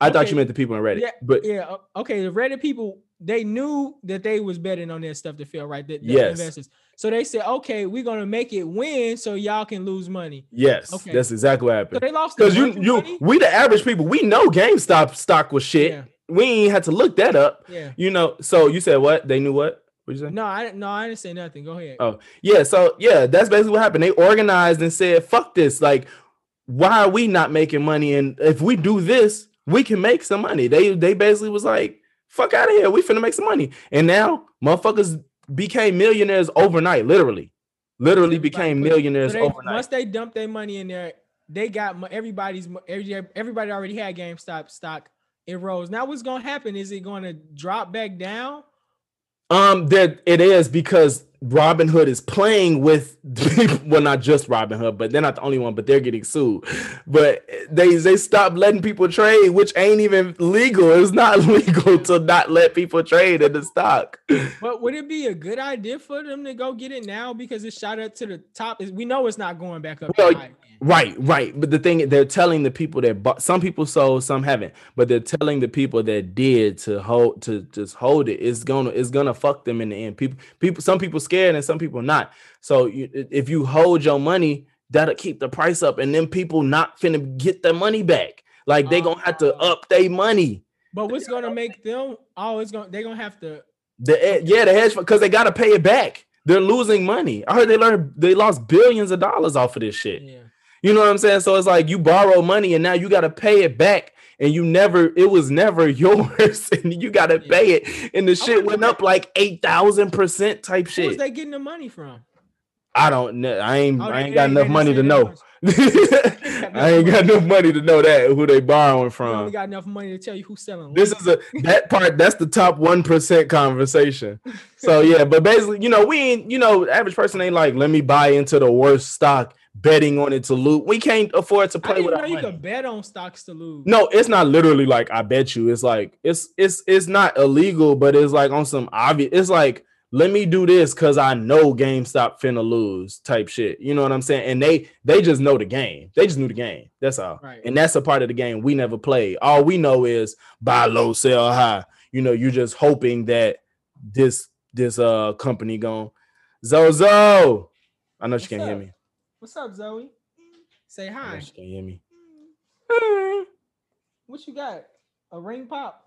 I okay. thought you meant the people in Reddit. Yeah, but yeah, okay. The Reddit people they knew that they was betting on their stuff to fail, right? The, the yes. investors. So they said, okay, we're gonna make it win so y'all can lose money. Yes, okay. that's exactly what happened. So they lost because you you money? we the average people we know GameStop stock was shit. Yeah. We ain't had to look that up. Yeah, you know. So you said what? They knew what? What you say? No, I no, I didn't say nothing. Go ahead. Oh yeah, so yeah, that's basically what happened. They organized and said, "Fuck this! Like, why are we not making money? And if we do this." we can make some money. They they basically was like, fuck out of here. We finna make some money. And now motherfuckers became millionaires overnight, literally. Literally became millionaires so they, overnight. Once they dumped their money in there, they got everybody's everybody already had GameStop stock. It rose. Now what's gonna happen? Is it gonna drop back down? Um, that it is because Robinhood is playing with <laughs> well, not just Robinhood, but they're not the only one, but they're getting sued. But they they stopped letting people trade, which ain't even legal. It's not <laughs> legal to not let people trade in the stock. But would it be a good idea for them to go get it now because it shot up to the top? Is we know it's not going back up. Well, Right, right. But the thing they're telling the people that bought, some people sold, some haven't, but they're telling the people that did to hold to just hold it. It's gonna it's gonna fuck them in the end. People people some people scared and some people not. So you, if you hold your money, that'll keep the price up, and then people not finna get their money back. Like they gonna have to uh, up their money. But what's gonna make them? Oh, it's gonna they're gonna have to. The yeah, the hedge fund because they gotta pay it back. They're losing money. I heard they learned they lost billions of dollars off of this shit. Yeah. You know what I'm saying? So it's like you borrow money and now you got to pay it back. And you never it was never <laughs> yours and you gotta yeah. pay it and the shit went up like 8000 percent type shit where's they getting the money from i don't know i ain't oh, i ain't got enough money to know <laughs> I ain't got enough money to know that who they borrowing from. You got enough money to tell you who's selling. This is a that part. That's the top one percent conversation. So yeah, but basically, you know, we ain't. You know, average person ain't like, let me buy into the worst stock, betting on it to lose. We can't afford to play with. Know you can bet on stocks to lose. No, it's not literally like I bet you. It's like it's it's it's not illegal, but it's like on some obvious. It's like let me do this because I know GameStop finna lose type shit. You know what I'm saying? And they they just know the game. They just knew the game. That's all. Right. And that's a part of the game we never played. All we know is buy low, sell high. You know, you're just hoping that this this uh company going Zozo. I know she can't up? hear me. What's up, Zoe? Say hi. she can't hear me. What you got? A ring pop?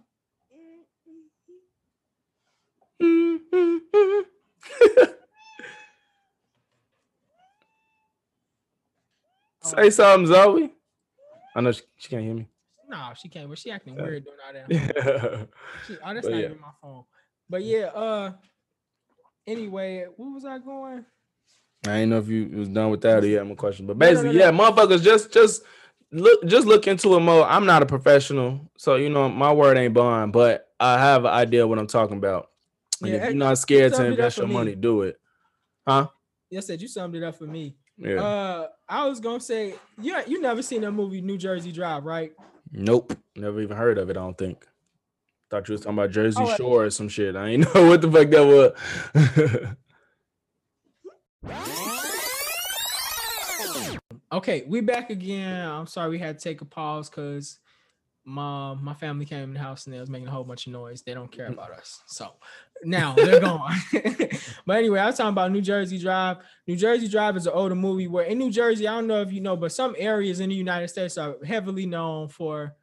<laughs> Say something, Zoe. I know she, she can't hear me. No, she can't, but she acting weird doing all that. Yeah. <laughs> She, oh, that's but not yeah. even my phone. But yeah, uh anyway, where was I going? I didn't know if you was done with that or you had my question. But basically, yeah, motherfuckers just just look just look into it more. I'm not a professional, so you know my word ain't bond, but I have an idea what I'm talking about. And yeah, if you're not scared to invest your money, do it. Huh? Yes, said you summed it up for me. Yeah. Uh, I was gonna say, yeah, you never seen that movie New Jersey Drive, right? Nope, never even heard of it. I don't think. Thought you was talking about Jersey oh, Shore or some shit. I ain't <laughs> know what the fuck that was. <laughs> okay, we back again. I'm sorry we had to take a pause because my my family came in the house and they was making a whole bunch of noise. They don't care about us. So now they're <laughs> gone. <laughs> but anyway, I was talking about New Jersey Drive. New Jersey Drive is an older movie where in New Jersey, I don't know if you know, but some areas in the United States are heavily known for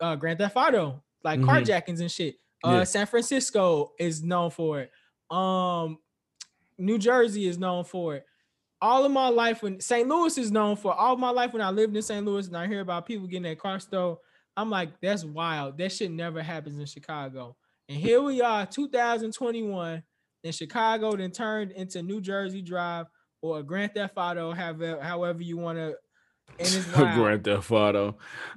uh Grand Theft Auto, like mm-hmm. carjackings and shit. Uh yeah. San Francisco is known for it. Um New Jersey is known for it all of my life when St. Louis is known for all my life when I lived in St. Louis and I hear about people getting their car stolen, I'm like, that's wild. That shit never happens in Chicago. And here we are, 2021, and Chicago then turned into New Jersey Drive or Grand Theft Auto, however, however you want to. And it's <laughs> Grand Theft Auto.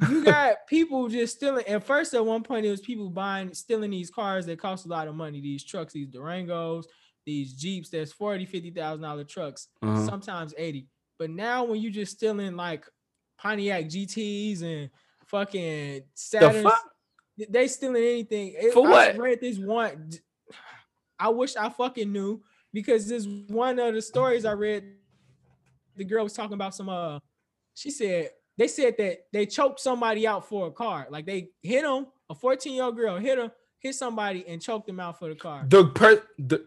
you <laughs> got people just stealing. At first, at one point, it was people buying, stealing these cars that cost a lot of money. These trucks, these Durangos, these Jeeps. There's 40, 50,000 dollar trucks, uh-huh. sometimes 80. But now, when you just stealing like Pontiac GTs and fucking Saturn. The they stealing anything. For what? I read this one. I wish I fucking knew because this one of the stories I read. The girl was talking about some. Uh, she said they said that they choked somebody out for a car. Like they hit him. A 14 year old girl hit him, hit somebody, and choked him out for the car. The per the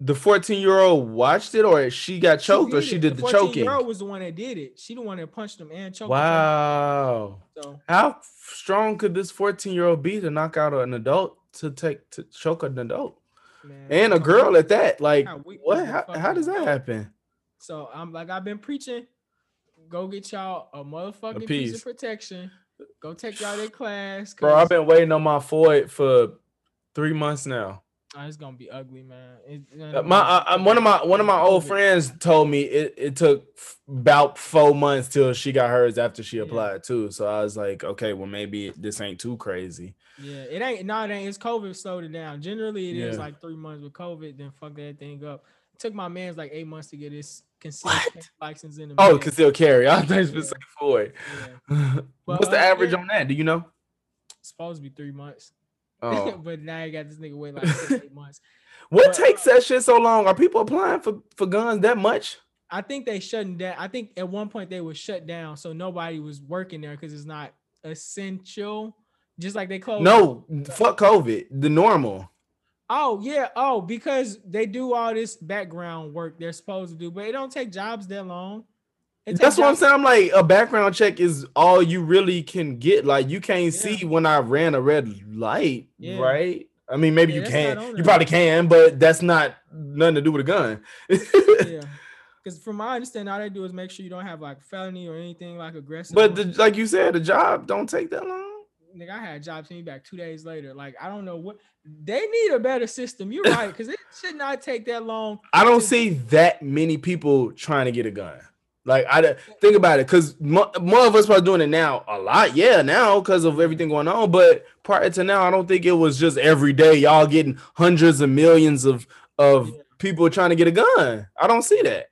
the 14 year old watched it or she got choked she or she did the, the choking? The girl was the one that did it. She the one that punched him and choked wow. him. So how strong could this 14 year old be to knock out an adult to take to choke an adult? Man, and a girl at that. Like what how, how does that happen? So I'm like I've been preaching. Go get y'all a motherfucking a piece. piece of protection. Go take y'all their class. Bro, I've been waiting on my Ford for three months now. Oh, it's gonna be ugly, man. It, my uh, one of my one of my old friends told me it, it took about four months till she got hers after she applied yeah. too. So I was like, okay, well maybe this ain't too crazy. Yeah, it ain't. No, it ain't. It's COVID slowed it down. Generally, it yeah. is like three months with COVID. Then fuck that thing up. It took my man's like eight months to get his concealed license in. The oh, concealed carry. I thought it was yeah. four. Yeah. <laughs> What's the uh, average on that? Do you know? It's supposed to be three months. Oh. <laughs> but now you got this nigga wait like six, eight months. <laughs> What but, takes uh, that shit so long? Are people applying for, for guns that much? I think they shutting down. I think at one point they were shut down, so nobody was working there because it's not essential. Just like they closed. No, fuck COVID. The normal. Oh yeah. Oh, because they do all this background work they're supposed to do, but it don't take jobs that long. That's what I'm saying. I'm like a background check is all you really can get. Like you can't yeah. see when I ran a red light, yeah. right? I mean, maybe yeah, you can. You probably can, but that's not nothing to do with a gun. <laughs> yeah. Because from my understanding, all they do is make sure you don't have like felony or anything like aggressive. But the, like you said, the job don't take that long. nigga, I had a job send me back two days later. Like, I don't know what they need a better system. You're right, because it should not take that long. <laughs> I don't see that many people trying to get a gun. Like I think about it, because more, more, of us are doing it now a lot. Yeah, now because of everything going on. But prior to now, I don't think it was just every day y'all getting hundreds of millions of of yeah. people trying to get a gun. I don't see that.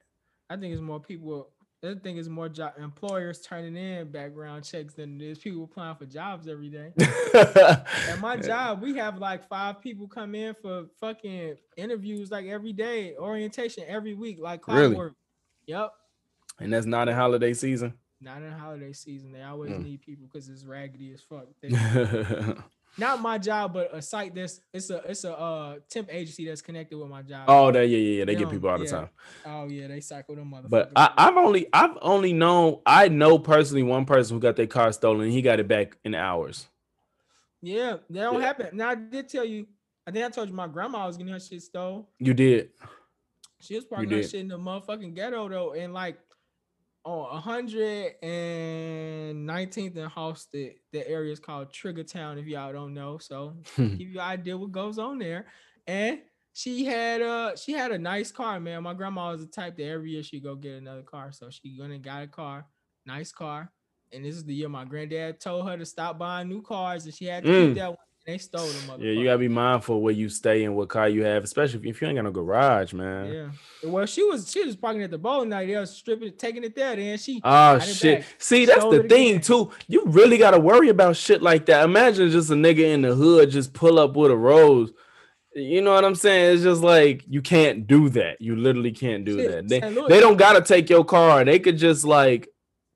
I think it's more people I think it's more job employers turning in background checks than there's people applying for jobs every day. <laughs> At my job, we have like five people come in for fucking interviews like every day, orientation every week, like clockwork. Really? Yep. And that's not in holiday season. Not in holiday season. They always mm. need people because it's raggedy as fuck. <laughs> not my job, but a site that's it's a it's a uh temp agency that's connected with my job. Oh, that yeah, yeah, yeah. They, get people all yeah. the time. Oh yeah, they cycle them motherfuckers. But I, have only I've only known I know personally one person who got their car stolen. He got it back in hours. Yeah, that don't yeah. happen. Now I did tell you. I think I told you my grandma was getting her shit stolen. You did. She was parking her shit in the motherfucking ghetto though, and like on 119th and Halsted. The area is called Trigger Town, if y'all don't know. So <laughs> give you an idea what goes on there. And she had a she had a nice car, man. My grandma was the type that every year she go get another car. So she gonna got a car, nice car. And this is the year my granddad told her to stop buying new cars, and she had to mm. keep that one they stole them. Yeah, you gotta be mindful where you stay and what car you have, especially if, you ain't got no garage, man. Yeah. Well, she was she was parking at the bowling night. They was stripping, taking it there. Then she. Oh shit! See, that's the thing again. too. You really gotta worry about shit like that. Imagine just a nigga in the hood just pull up with a rose. You know what I'm saying? It's just like you can't do that. You literally can't do shit. that. They, they don't gotta take your car. They could just like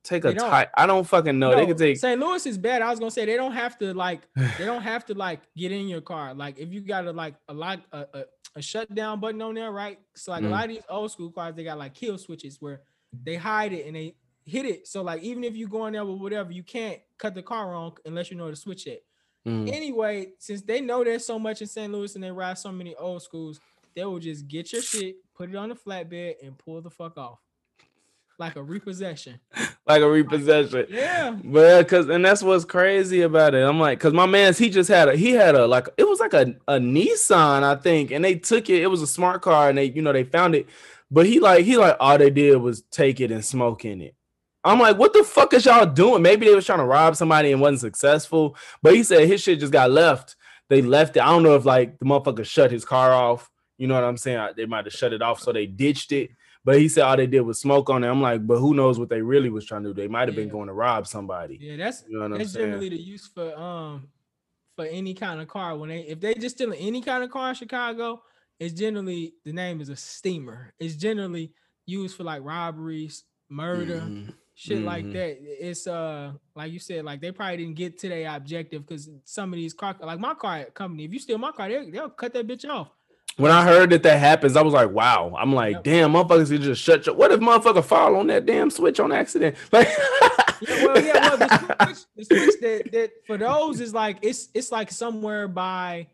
take a tight. I don't fucking know. No, they could take St. Louis is bad. I was gonna say they don't have to like <sighs> they don't have to like get in your car. Like if you got a like a like a, a, a shutdown button on there, right? So like mm. a lot of these old school cars, they got like kill switches where they hide it and they hit it. So like even if you go in there with whatever, you can't cut the car on unless you know to switch it. Mm. Anyway, since they know there's so much in St. Louis and they ride so many old schools, they will just get your shit, put it on the flatbed, and pull the fuck off like a repossession. like a repossession. Yeah. But cause and that's what's crazy about it. I'm like, cause my man's he just had a he had a like it was like a, a Nissan, I think, and they took it. It was a smart car, and they, you know, they found it. But he like he like all they did was take it and smoke in it. I'm like, what the fuck is y'all doing? Maybe they was trying to rob somebody and wasn't successful. But he said his shit just got left. They left it. I don't know if like the motherfucker shut his car off. You know what I'm saying? They might have shut it off, so they ditched it. But he said all they did was smoke on it. I'm like, but who knows what they really was trying to do? They might have yeah. been going to rob somebody. Yeah, that's you know that's generally the use for um for any kind of car. When they if they just stealing any kind of car in Chicago, it's generally the name is a steamer. It's generally used for like robberies, murder, mm-hmm. shit mm-hmm. like that. It's uh like you said, like they probably didn't get to their objective because some of these car like my car company, if you steal my car, they, they'll cut that bitch off. When I heard that that happens, I was like, wow. I'm like, yep. damn, motherfuckers can just shut your. What if motherfucker fall on that damn switch on accident? <laughs> Like, yeah, well, yeah, well, the <laughs> switch, the switch that, that for those is like it's it's like somewhere by,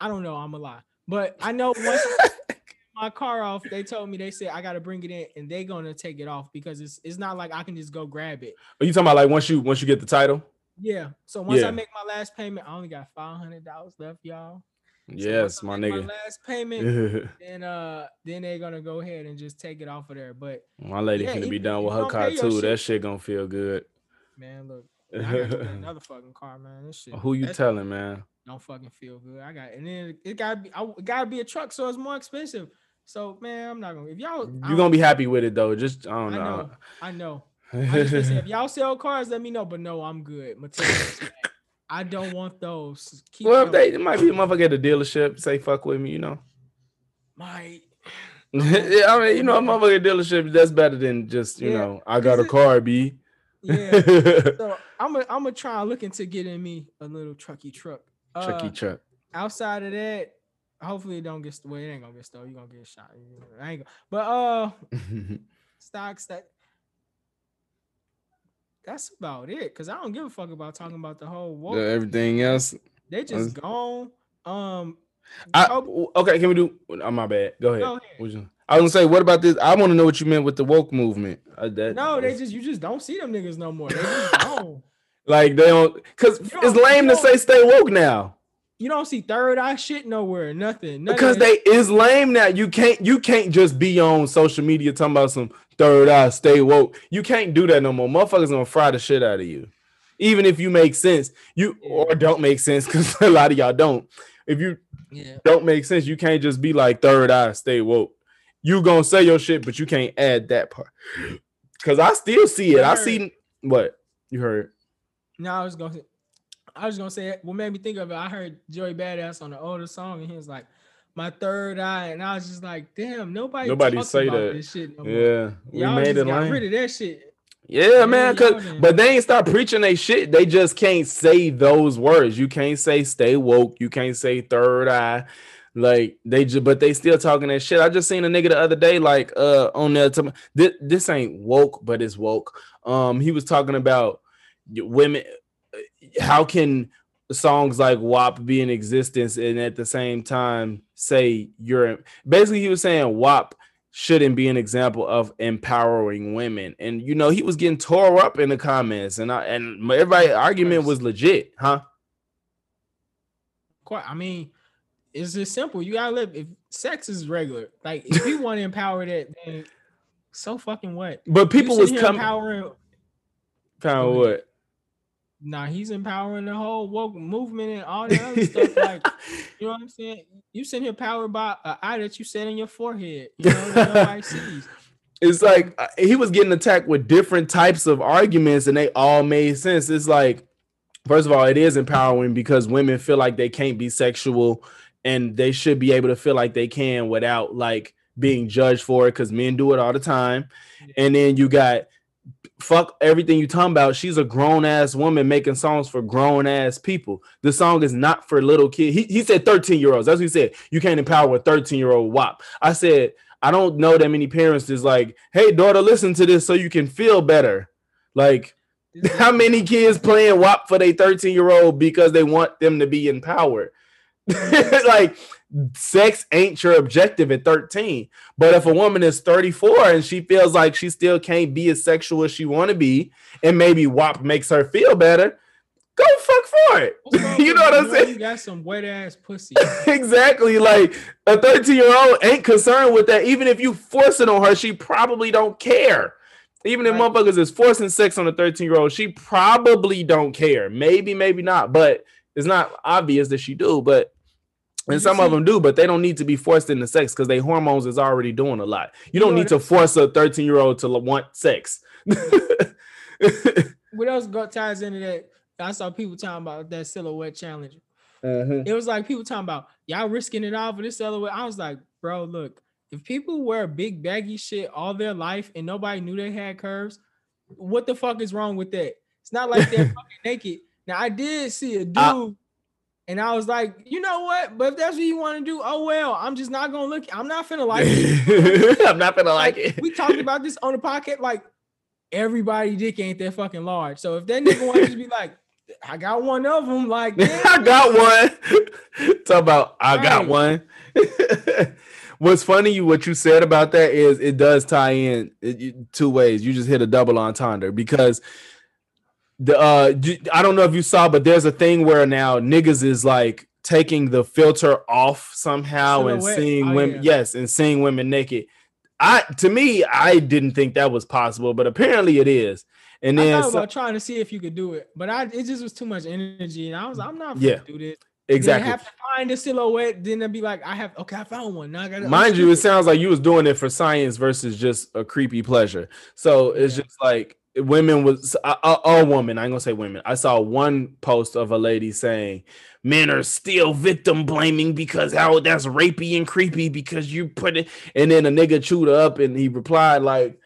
I don't know, I'm a lie, but I know once <laughs> my car off, they told me they said I got to bring it in and they're gonna take it off because it's it's not like I can just go grab it. Are you talking about like once you once you get the title? Yeah. So once yeah. I make my last payment, I only got five hundred dollars left, y'all. Yes, so my nigga. My last payment, <laughs> then uh, then they're gonna go ahead and just take it off of there. But my lady yeah, gonna be done with her car too. Shit. That shit gonna feel good. Man, look, <laughs> another fucking car, man. This shit. Who you telling, man? Don't fucking feel good. I got, and then it gotta be, I, it gotta be a truck, so it's more expensive. So man, I'm not gonna. If y'all, you're gonna be happy with it though. Just I don't know. I know. <laughs> I know. I if y'all sell cars, let me know. But no, I'm good. Materials. I don't want those. Keep well, if they it might be a motherfucker at the dealership say fuck with me, you know. Might. <laughs> yeah, I mean, you know, a motherfucker dealership that's better than just you yeah. know, I got a car, B. Yeah. so <laughs> I'm gonna I'm gonna try look into getting me a little trucky truck. Trucky uh, truck. Outside of that, hopefully it don't get well, it ain't gonna get stolen. You're gonna get shot. I ain't gonna, but uh <laughs> stocks that that's about it. Cause I don't give a fuck about talking about the whole war. everything else. They just gone. Um I, okay, can we do oh, my bad. Go ahead. Go ahead. I was gonna say, what about this? I want to know what you meant with the woke movement. Uh, that, no, they just you just don't see them niggas no more. They <laughs> just gone. Like they don't because You it's don't- lame to say stay woke now. You don't see third eye shit nowhere. Nothing. Of Because they is lame now. You can't you can't just be on social media talking about some third eye, stay woke. You can't do that no more. Motherfuckers gonna fry the shit out of you. Even if you make sense, you or don't make sense, because <laughs> a lot of y'all don't. If you Yeah. don't make sense, you can't just be like third eye, stay woke. You gonna say your shit, but you can't add that part. Cause I still see it. I Heard. see what you heard. No, I was gonna say, I was gonna say what made me think of it. I heard Joey Badass on the older song, and he was like, "My third eye," and I was just like, "Damn, nobody, Nobody say that. This shit no. Yeah, we Y'all made just it got lame. rid of that shit. Yeah, man. Cause but they ain't stop preaching they shit. They just can't say those words. You can't say stay woke. You can't say third eye. Like they just, but they still talking that shit. I just seen a nigga the other day, like uh on there. This, this ain't woke, but it's woke. Um, he was talking about women. How can songs like WAP be in existence and at the same time say you're basically he was saying WAP shouldn't be an example of empowering women. And you know, he was getting tore up in the comments, and I and everybody argument was legit, huh? Quite. I mean, it's just simple. You gotta live. If sex is regular, like if you want to empower that, then so fucking what? But people was coming. empowering. Found what? Nah, he's empowering the whole woke movement and all that other stuff. Like, <laughs> you know what I'm saying? You sitting here powered by an eye that you set in your forehead. You know, that nobody <laughs> sees. It's like uh, he was getting attacked with different types of arguments, and they all made sense. It's like, first of all, it is empowering because women feel like they can't be sexual, and they should be able to feel like they can without like being judged for it because men do it all the time. And then you got fuck everything you talking about. She's a grown ass woman making songs for grown ass people. The song is not for little kids. He, he said 13 year olds. That's what he said. You can't empower a 13 year old WAP. I said, I don't know that many parents is like, hey, daughter, listen to this so you can feel better. Like, how many kids playing WAP for their 13 year old because they want them to be empowered? <laughs> like, sex ain't your objective at 13. But if a woman is 34 and she feels like she still can't be as sexual as she want to be, and maybe WAP makes her feel better, go fuck for it. <laughs> You know what I'm saying? You got some wet ass pussy. <laughs> exactly. Like a 13 year old ain't concerned with that. Even if you force it on her, she probably don't care. Even if Right. motherfuckers is forcing sex on a 13 year old, she probably don't care. Maybe, maybe not, but it's not obvious that she do. But and some of them do, but they don't need to be forced into sex because their hormones is already doing a lot. You You don't know need to force a 13 year old to want sex. <laughs> what else got ties into that? I saw people talking about that silhouette challenge. Mhm. It was like people talking about y'all risking it all for this silhouette. I was like, bro, look, if people wear big baggy shit all their life and nobody knew they had curves, what the fuck is wrong with that? It's not like they're <laughs> fucking naked. Now I did see a dude, Uh, and I was like, you know what? But if that's what you want to do, oh well. I'm just not gonna look. I'm not finna like it. <laughs> I'm not gonna like it. We talked about this on the podcast. Like everybody dick ain't that fucking large. So if that nigga wants to be <laughs> like, I got one of them, like <laughs> I got one. Talk about I got one. What's funny, you what you said about that is it does tie in it- you- two ways. You just hit a double entendre because the uh I don't know if you saw, but there's a thing where now niggas is like taking the filter off somehow and seeing Oh, women, yeah. yes, and seeing women naked. I to me, I didn't think that was possible, but apparently it is. And I then thought so- trying to see if you could do it, but I it just was too much energy, and I was I'm not Yeah, do this. Then exactly. have to find a silhouette, then I'd be like, I have okay, I found one. Now I gotta Mind you, it sounds like you was doing it for science versus just a creepy pleasure. So it's Yeah. just like women was a, a, a woman. I ain't gonna say women. I saw one post of a lady saying men are still victim blaming because how that's rapey and creepy because you put it. And then a nigga chewed up and he replied like,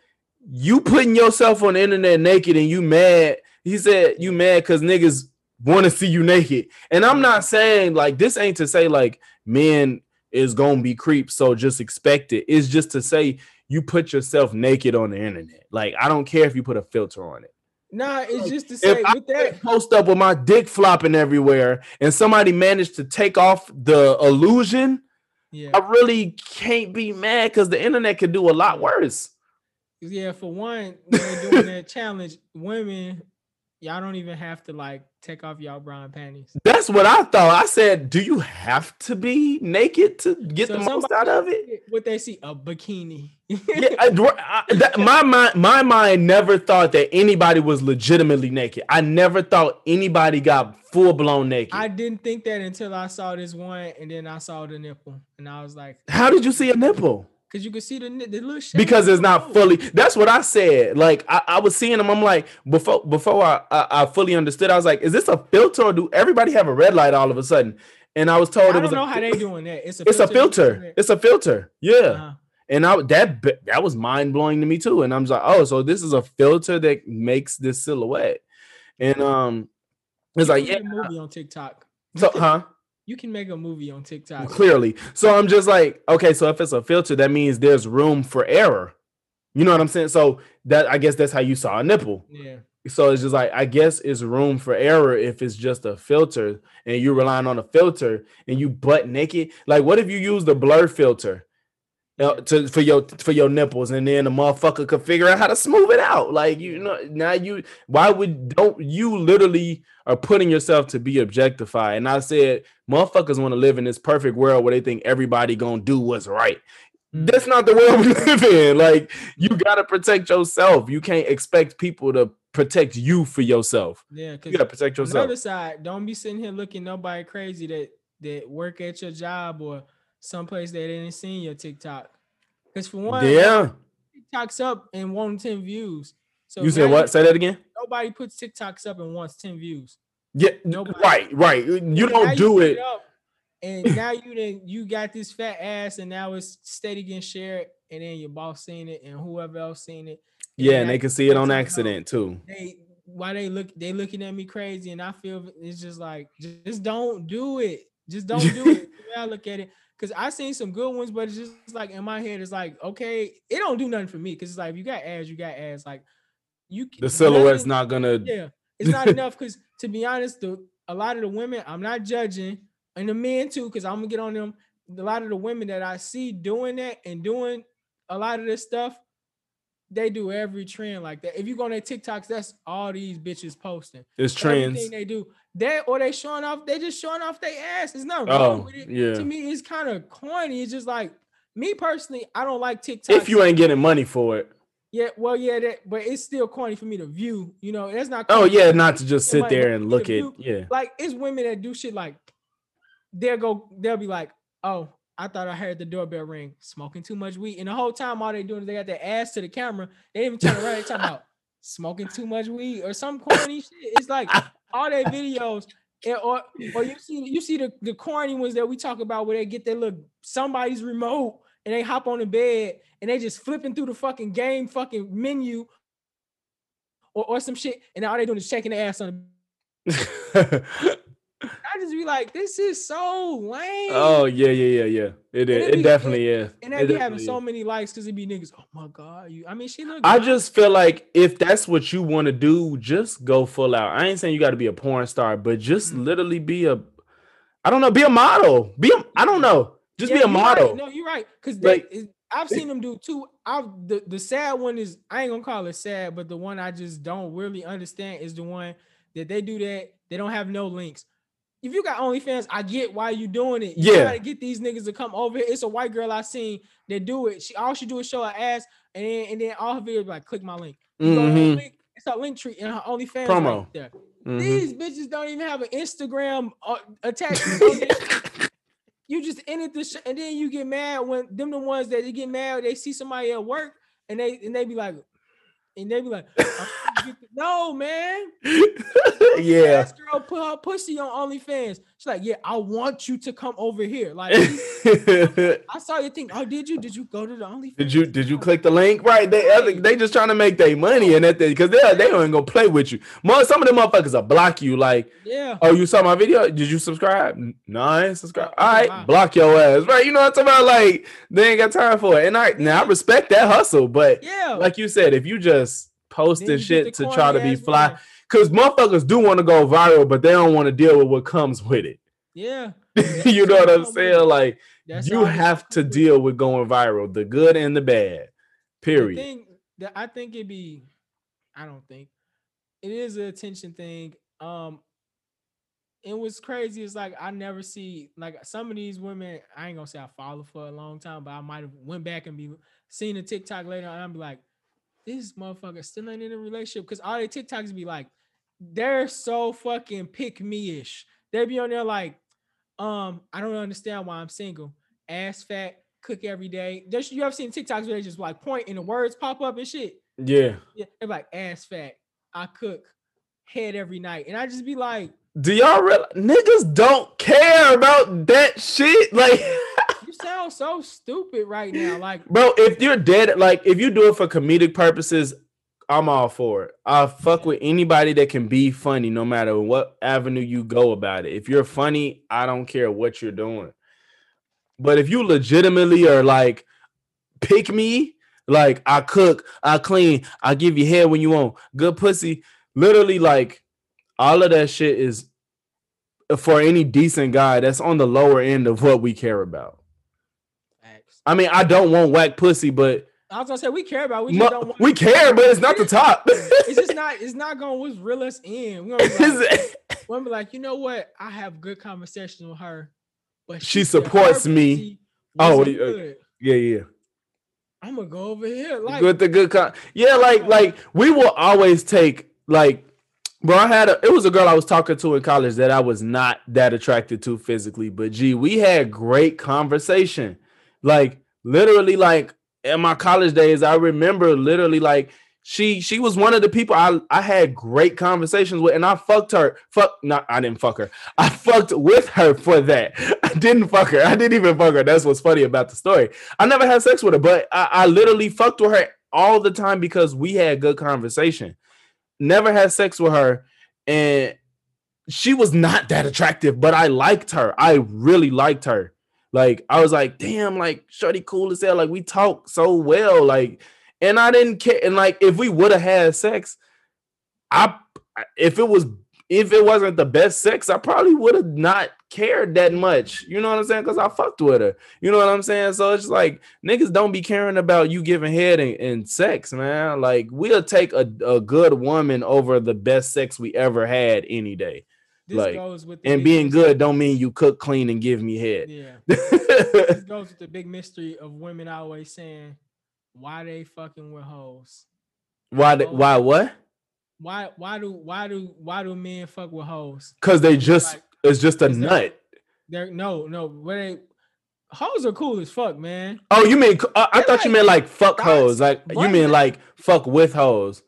"You putting yourself on the internet naked and you mad." He said, "You mad because niggas." Want to see you naked, and I'm not saying like this ain't to say like men is gonna be creeps, so just expect it. It's just to say you put yourself naked on the internet. Like I don't care if you put a filter on it. Nah, it's just to say If I with that. post up with my dick flopping everywhere, and somebody managed to take off the illusion, Yeah, I really can't be mad because the internet could do a lot worse. yeah. For one, when they're doing that challenge, women y'all don't even have to like take off y'all brown panties. That's what I thought. I said, do you have to be naked to get So the most out of it? What they see a bikini. yeah, I, <laughs> I- that- my mind, my mind never thought that anybody was legitimately naked. I never thought anybody got full blown naked. I didn't think that until I saw this one, and then I saw the nipple, and I was like, How did you see a nipple? Because you can see the the little shit. Because it's not fully. That's what I said. Like I, I was seeing them. I'm like before before I, I I fully understood. I was like, is this a filter or do everybody have a red light all of a sudden? And I was told I it don't was know a, how they doing that. It's a It's a filter. It's a filter. Yeah. Uh-huh. And I that that was mind blowing to me too. And I'm just like, oh, so this is a filter that makes this silhouette. And um, it's You like, yeah, movie on TikTok. so huh? You can make a movie on TikTok. Clearly. So I'm just like, okay, so if it's a filter, that means there's room for error. You know what I'm saying? So that I guess that's how you saw a nipple. Yeah. So it's just like I guess it's room for error if it's just a filter and you're relying on a filter and you butt naked. Like, what if you use the blur filter to for your for your nipples and then the motherfucker could figure out how to smooth it out? Like, you know, now you why would don't you literally are putting yourself to be objectified? And I said, motherfuckers want to live in this perfect world where they think everybody gonna do what's right. Mm. That's not the world <laughs> we live in. Like, you gotta protect yourself. You can't expect people to protect you for yourself. Yeah. You gotta protect on the yourself. other side, don't be sitting here looking nobody crazy that that work at your job or someplace that didn't seen your TikTok. Because for one, Yeah. TikTok's up and wants 10 views. So You said now what? Say that again. Nobody puts TikToks up and wants 10 views. Yeah. Nobody. Right. Right. You don't do put it. and now you then you got this fat ass, and now it's steady getting shared, and then your boss seen it, and whoever else seen it. Yeah, and they can see it on accident too. They why they look they looking at me crazy, and I feel it's just like just don't do it. Just don't do it. The way I look at it. Cause I seen some good ones, but it's just like in my head, it's like, okay, it don't do nothing for me. Cause it's like if you got ass, you got ass. Like you The silhouette's not gonna. <laughs> yeah, it's not <laughs> enough because to be honest, the a lot of the women I'm not judging, and the men too, because I'm gonna get on them. A lot of the women that I see doing that and doing a lot of this stuff, they do every trend like that. If you go on their TikToks, that's all these bitches posting. It's Everything trends. they do. They or they showing off, they just showing off their ass. It's not Oh, wrong with it. yeah. To me, it's kind of corny. It's just like me personally, I don't like TikTok. If you ain't getting money for it. yeah, well, yeah, that but it's still corny for me to view. You know, that's not Oh yeah, not to just sit there and look at. view- Yeah. like it's women that do shit like they'll go, they'll be like, oh, I thought I heard the doorbell ring, smoking too much weed. And the whole time all they doing is they got their ass to the camera. They even turn around and talk about smoking too much weed or some corny shit. It's like all their videos. and- or, or you see you see the, the corny ones that we talk about where they get their look somebody's remote and they hop on the bed and they just flipping through the fucking game fucking menu or, or some shit and all they doing is shaking their ass on the <laughs> I just be like, this is so lame. oh yeah, yeah, yeah, yeah. It is. it It definitely is. and they be having so is. many likes because it be niggas. Oh my god, you. I mean, she look. I just feel like if that's what you want to do, just go full out. I ain't saying you got to be a porn star, but just Mm. literally be a, I don't know, be a model. Be a, I don't know, just Yeah, be a you right. model. No, you're right. Because Like- I've seen them do two. I've the, the sad one is I ain't gonna call it sad, but the one I just don't really understand is the one that they do that they don't have no links. If you got OnlyFans, I get why you doing it. You Yeah. gotta get these niggas to come over here. It's a white girl I seen that do it. She all she do is show her ass, and then and then all her videos like click my link. You go to her Mhm, link, it's a link tree and her OnlyFans Promo. right there. mhm. These bitches don't even have an Instagram uh, attached. <laughs> you just ended the show, and then you get mad when them the ones that they get mad they see somebody at work and they and they be like and they be like <laughs> "I'm get the-" no man <laughs> yeah. Girl put her pussy on OnlyFans she's like yeah I want you to come over here like <laughs> I saw your thing oh did you did you go to the OnlyFans Did you did you click the link? Right, they other, they just trying to make their money and that because they they ain't gonna play with you. Mo- Some of them motherfuckers will block you. Like, yeah oh, you saw my video? Did you subscribe? No, I ain't subscribe. All right, wow. block your ass. Right, you know what I'm talking about? Like, they ain't got time for it. And I now I respect that hustle, but yeah like you said, if you just post Then this you get shit to try to be fly, women. Because motherfuckers do want to go viral, but they don't want to deal with what comes with it. yeah <laughs> you know what I'm saying? Like, That's you have to it. deal with going viral, the good and the bad. The Period. thing that I think it'd be, I don't think it is an attention thing. Um, and what's crazy is like I never see like some of these women. I ain't gonna say I follow for a long time, but I might have went back and be seen a TikTok later, and I'm like, this motherfucker still ain't in a relationship because all the TikToks be like, they're so fucking pick me ish. They be on there like, um, I don't understand why I'm single. Ass fat, cook every day. There's you ever seen TikToks where they just like point and the words pop up and shit? Yeah. Yeah, they're like ass fat. I cook head every night, and I just be like, Do y'all realize niggas don't care about that shit? <laughs> Like, you sound so stupid right now. Like, bro, if you're dead, like if you do it for comedic purposes, I'm all for it. I fuck with anybody that can be funny, no matter what avenue you go about it. If you're funny, I don't care what you're doing. But if you legitimately are like, pick me, like I cook, I clean, I give you hair when you want, good pussy, literally like all of that shit is for any decent guy that's on the lower end of what we care about. I mean, I don't want whack pussy, but I was gonna say we care about. it, We just don't want. we care, but it's not the top. <laughs> It's just not. It's not gonna What's real us in? We're gonna be <laughs> like, we're gonna be like, you know what? I have good conversations with her, but She her supports me. Oh, yeah, yeah. I'm gonna go over here. Like, with the good con- yeah like like we will always take like bro i had a it was a girl i was talking to in college that i was not that attracted to physically but gee we had great conversation like literally like in my college days i remember literally like she she was one of the people i i had great conversations with and i fucked her fuck not i didn't fuck her <laughs> i fucked with her for that <laughs> i didn't fuck her i didn't even fuck her that's what's funny about the story I never had sex with her, but I, I literally fucked with her all the time because we had good conversation. Never had sex with her, and she was not that attractive, but I liked her. I really liked her. Like I was like, damn, like Shorty cool as hell. Like we talk so well. Like, and I didn't care. And like if we would have had sex, I if it was if it wasn't the best sex, I probably would have not cared that much. You know what I'm saying? Because I fucked with her. You know what I'm saying? So it's like niggas don't be caring about you giving head and, and sex, man. Like we'll take a, a good woman over the best sex we ever had any day. This like, goes with the And being mystery- good don't mean you cook clean and give me head. Yeah, <laughs> this goes with the big mystery of women always saying why they fucking with hoes. why? the- Why what? Why? Why do? Why do? Why do men fuck with hoes? Because they just Like, it's just a nut. They're no, no. What they? Hoes are cool as fuck, man. Oh, you mean? I, I They're thought you meant like fuck hoes. Like you mean like fuck with hoes.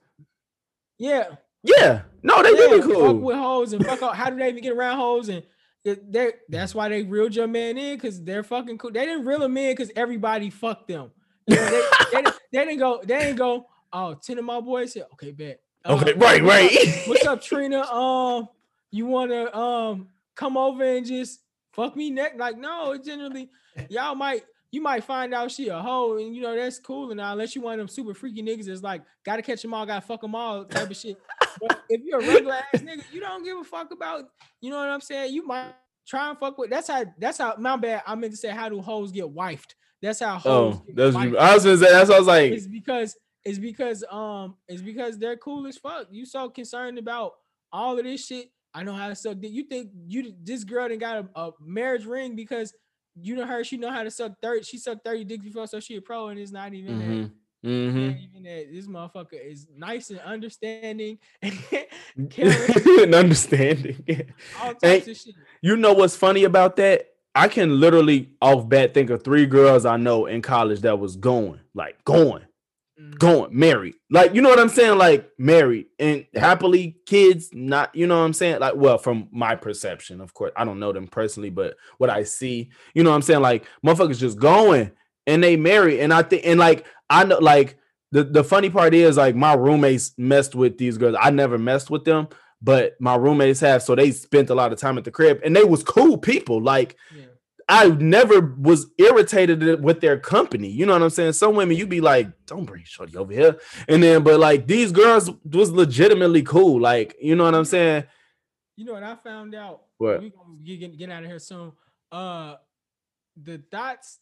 Yeah, Yeah. No, they yeah. really Fuck cool. with hoes and fuck. out- How do they even get around hoes? And they that's why they reeled your man in because they're fucking cool. They didn't reel him in because everybody fucked them. You know, they, they, didn't- they didn't go. They didn't go. Oh, 10 of my boys said, okay, bet. Uh, Okay, right, what's up- right. <laughs> What's up, Trina? Um, you wanna um come over and just fuck me neck? Like, no, it generally y'all might you might find out she a hoe, and you know that's cool and all, unless you one of them super freaky niggas that's like gotta catch them all, gotta fuck them all type of shit. But if you're a regular ass nigga, you don't give a fuck about, you know what I'm saying? You might try and fuck with that's how that's how my bad. I meant to say how do hoes get wifed? That's how hoes Oh, that's wifed I was gonna say that's what I was like. it's because it's because um it's because they're cool as fuck. You so concerned about all of this shit. I know how to suck dick. You think you this girl didn't got a, a marriage ring because you know her, she know how to suck 30, she sucked 30 dicks before, so she a pro, and it's not even. Mm-hmm. Mm-hmm. that. This motherfucker is nice and understanding <laughs> <laughs> and understanding. <laughs> all types Ain't- of shit. You know what's funny about that? I can literally off bat think of three girls I know in college that was going, like going, Mhm. going, married. Like, you know what I'm saying? Like married and happily, kids, not, you know what I'm saying? Like, well, from my perception, of course, I don't know them personally, but what I see, you know what I'm saying? Like, motherfuckers just going and they marry. And I think, and like, I know, like, the, the funny part is, like, my roommates messed with these girls. I never messed with them, but my roommates have. So they spent a lot of time at the crib and they was cool people. Like, Yeah. I never was irritated with their company. You know what I'm saying? Some women, you be like, don't bring shorty over here. And then, but like these girls was legitimately cool. Like, you know what I'm saying? You know what I found out? What? We gonna get, get, get out of here soon. Uh, the thoughts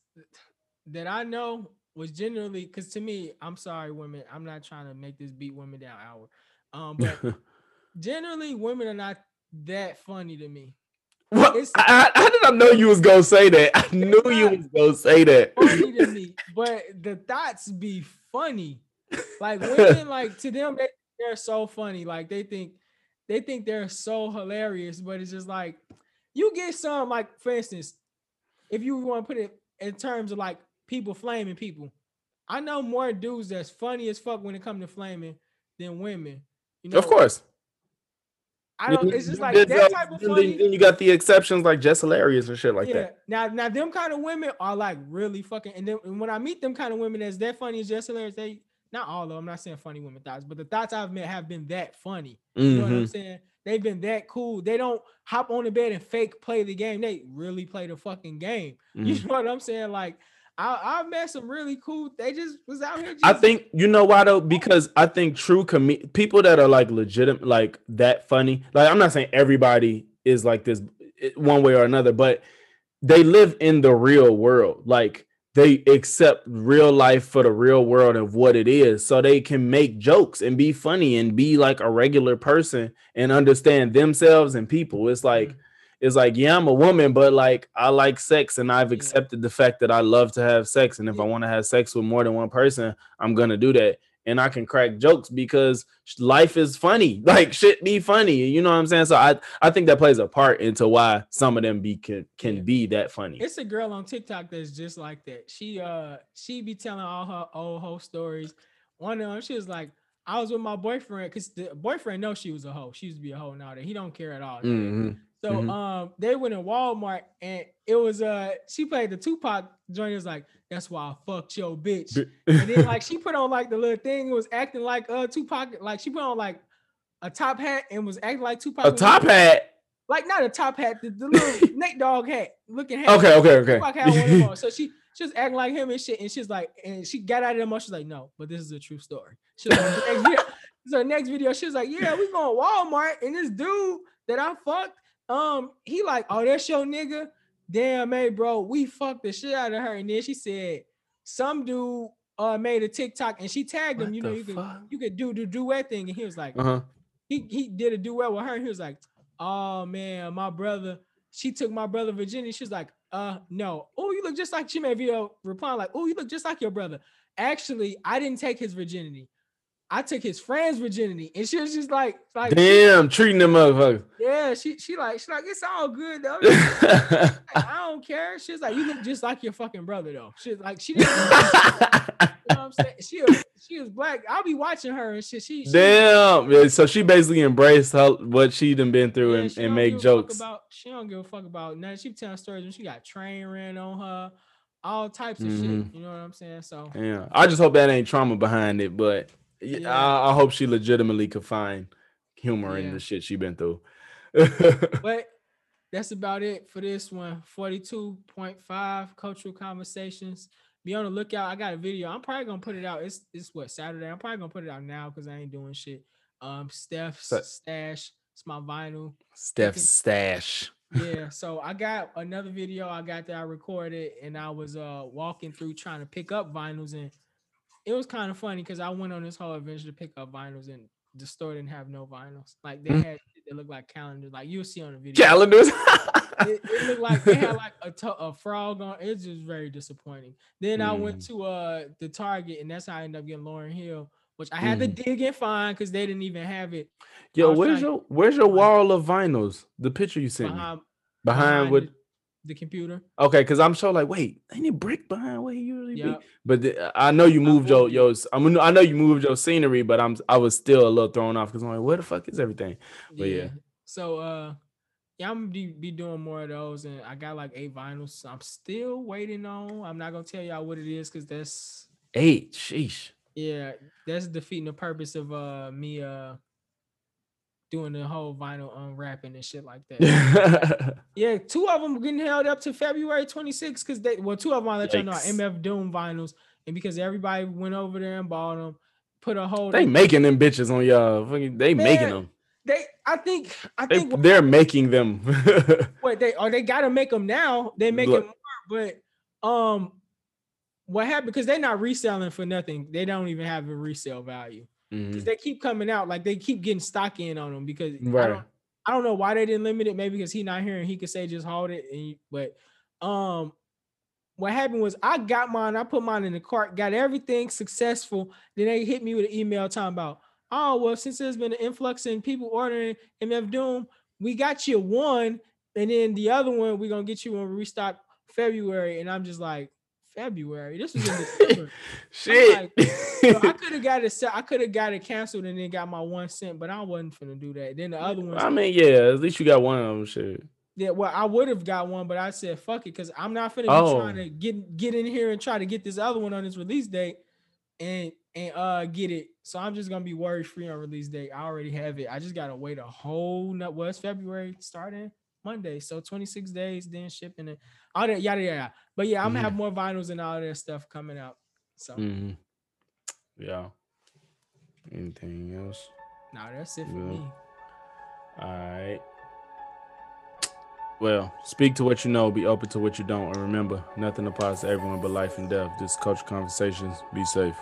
that I know was generally because to me, I'm sorry, women. I'm not trying to make this beat women down hour. Um, but <laughs> generally women are not that funny to me. What? I, I- how did I know you was gonna say that? I knew you was gonna say that. Funny to me, <laughs> but the thoughts be funny. Like <laughs> women, like to them, they, they're so funny. Like they think they think they're so hilarious, but it's just like you get some like for instance, if you want to put it in terms of like people flaming people, I know more dudes that's funny as fuck when it comes to flaming than women. You know, Of course. I don't. It's just like that type of then- funny. Then you got the exceptions like Jess Hilarious and shit like yeah. that. Now, now them kind of women are like really fucking. And then and when I meet them kind of women that's that funny as Jess Hilarious, they not all of them. I'm not saying funny women thoughts, but the thoughts I've met have been that funny. You know what I'm Mhm. saying? They've been that cool. They don't hop on the bed and fake play the game. They really play the fucking game. <laughs> You Mhm. know what I'm saying? Like I I met some really cool. They just was out here. I think you know why though because I think true com- people that are like legitimate like that funny like I'm not saying everybody is like this eh, one way or another but they live in the real world like they accept real life for the real world of what it is so they can make jokes and be funny and be like a regular person and understand themselves and people it's like Mhm. It's like yeah i'm a woman but like i like sex and i've accepted the fact that i love to have sex and if i want to have sex with more than one person i'm gonna do that and i can crack jokes because life is funny <laughs> like shit be funny you know what i'm saying so i i think that plays a part into why some of them be can, can be that funny It's a girl on TikTok that's just like that. She uh she be telling all her old hoe stories. One of them, she was like, I was with my boyfriend because the boyfriend knows she was a hoe. She used to be a hoe now that he don't care at all. Mhm. So mhm. um they went in Walmart and it was uh she played the Tupac joint. It was like, that's why I fucked your bitch. And then like <laughs> she put on like the little thing, It was acting like uh Tupac, like she put on like a top hat and was acting like Tupac. a top hat like not a top hat, the, the little <laughs> Nate Dogg hat looking hat. okay okay okay Tupac had one of them on. So she <laughs> she was acting like him and shit, and she's like, and she got out of the mouth. She's like, no, but this is a true story. She was like, next video, so next video, she was like, yeah, we going to Walmart, and this dude that I fucked, um, he like, oh, that's your nigga. Damn, man, bro, we fucked the shit out of her, and then she said, some dude uh made a TikTok, and she tagged him. What You know, the you could you could do the duet thing, and he was like, uh-huh he he did a duet with her. And he was like, "Oh man, my brother." She took my brother Virginia. She was like, "Uh, no. Oh, you look just like." She made a video replying like, "Oh, you look just like your brother." Actually, I didn't take his virginity. I took his friend's virginity, and she was just like, like, damn treating them motherfuckers yeah. She she like she like it's all good though. <laughs> Like, I don't care. She's like, you look just like your fucking brother though. She's like, she didn't. You know what I'm saying? She was, she was black. I'll be watching her and shit. She, she Damn. Yeah, So she basically embraced her, what she done been through Yeah, and, and make give a fuck jokes. About, she don't give a fuck about nothing. She telling stories when she got train ran on her, all types of Mhm. shit. You know what I'm saying? So Yeah. I just hope that ain't trauma behind it, but Yeah. I, I hope she legitimately could find humor in the shit she been through. <laughs> but that's about it for this one. 42.5 cultural conversations. Be on the lookout. I got a video. I'm probably gonna put it out. It's it's what Saturday. I'm probably gonna put it out now because I ain't doing shit. Um Steph's So- stash. It's my vinyl. Steph's stash. yeah <laughs> so i got another video i got that i recorded and i was uh walking through trying to pick up vinyls and it was kind of funny because i went on this whole adventure to pick up vinyls and the store didn't have no vinyls like they Mm. had they looked like calendars like you'll see on the video Calendars. <laughs> it, it looked like they had like a, to- a frog on it's just very disappointing then i went Mm. to uh the target and that's how i ended up getting Lauryn Hill which i had to Mm. dig and find because they didn't even have it Yo, where's your where's your wall of vinyls? The picture you sent me. behind, Behind what the, the computer okay, because I'm so like, wait, ain't it brick behind where he usually yeah be? But the, I know you moved your your I mean I know you moved your scenery, but I'm I was still a little thrown off because I'm like, where the fuck is everything? But yeah. So uh yeah, I'm gonna be, be doing more of those and I got like eight vinyls. So I'm still waiting on. I'm not gonna tell y'all what it is because that's Eight, sheesh. yeah, that's defeating the purpose of uh me uh doing the whole vinyl unwrapping and shit like <laughs> that. yeah, two of them getting held up to February 26th because they well, two of them I let y'all know are MF Doom vinyls, and because everybody went over there and bought them, put a hold they making them bitches on y'all. They making them. they I think I They, think what- they're making them. <laughs> what they or they gotta make them now. They make Look. it more, but um, what happened because they're not reselling for nothing. They don't even have a resale value. Mhm. they keep coming out. Like they keep getting stock in on them because I Right. don't, I don't know why they didn't limit it. Maybe because he not here and he could say just hold it. And but um, what happened was I got mine. I put mine in the cart, got everything successful. Then they hit me with an email talking about, oh well, since there's been an influx in people ordering MF Doom, we got you one, and then the other one we're gonna get you when we restock February. And I'm just like, February. This was in December. <laughs> Shit. So I <laughs> could have got it. I could have got it canceled and then got my one cent, but I wasn't finna do that. Then the other one. I mean, yeah, at least you got one of them. Shit. yeah, well, I would have got one, but I said fuck it because I'm not finna be Oh. trying to get get in here and try to get this other one on its release date and and uh get it. So I'm just gonna be worry free on release date. I already have it. I just gotta wait a whole nut. Well, it's February starting Monday, so 26 days, then shipping it. All that yada yada. But yeah, I'm gonna have more vinyls and all that stuff coming out. So hmm Yeah. Anything else? nah, that's it for Yeah. me. All right. Well, speak to what you know, be open to what you don't, and remember, nothing applies to everyone but life and death. This is Culture Conversations. Be safe.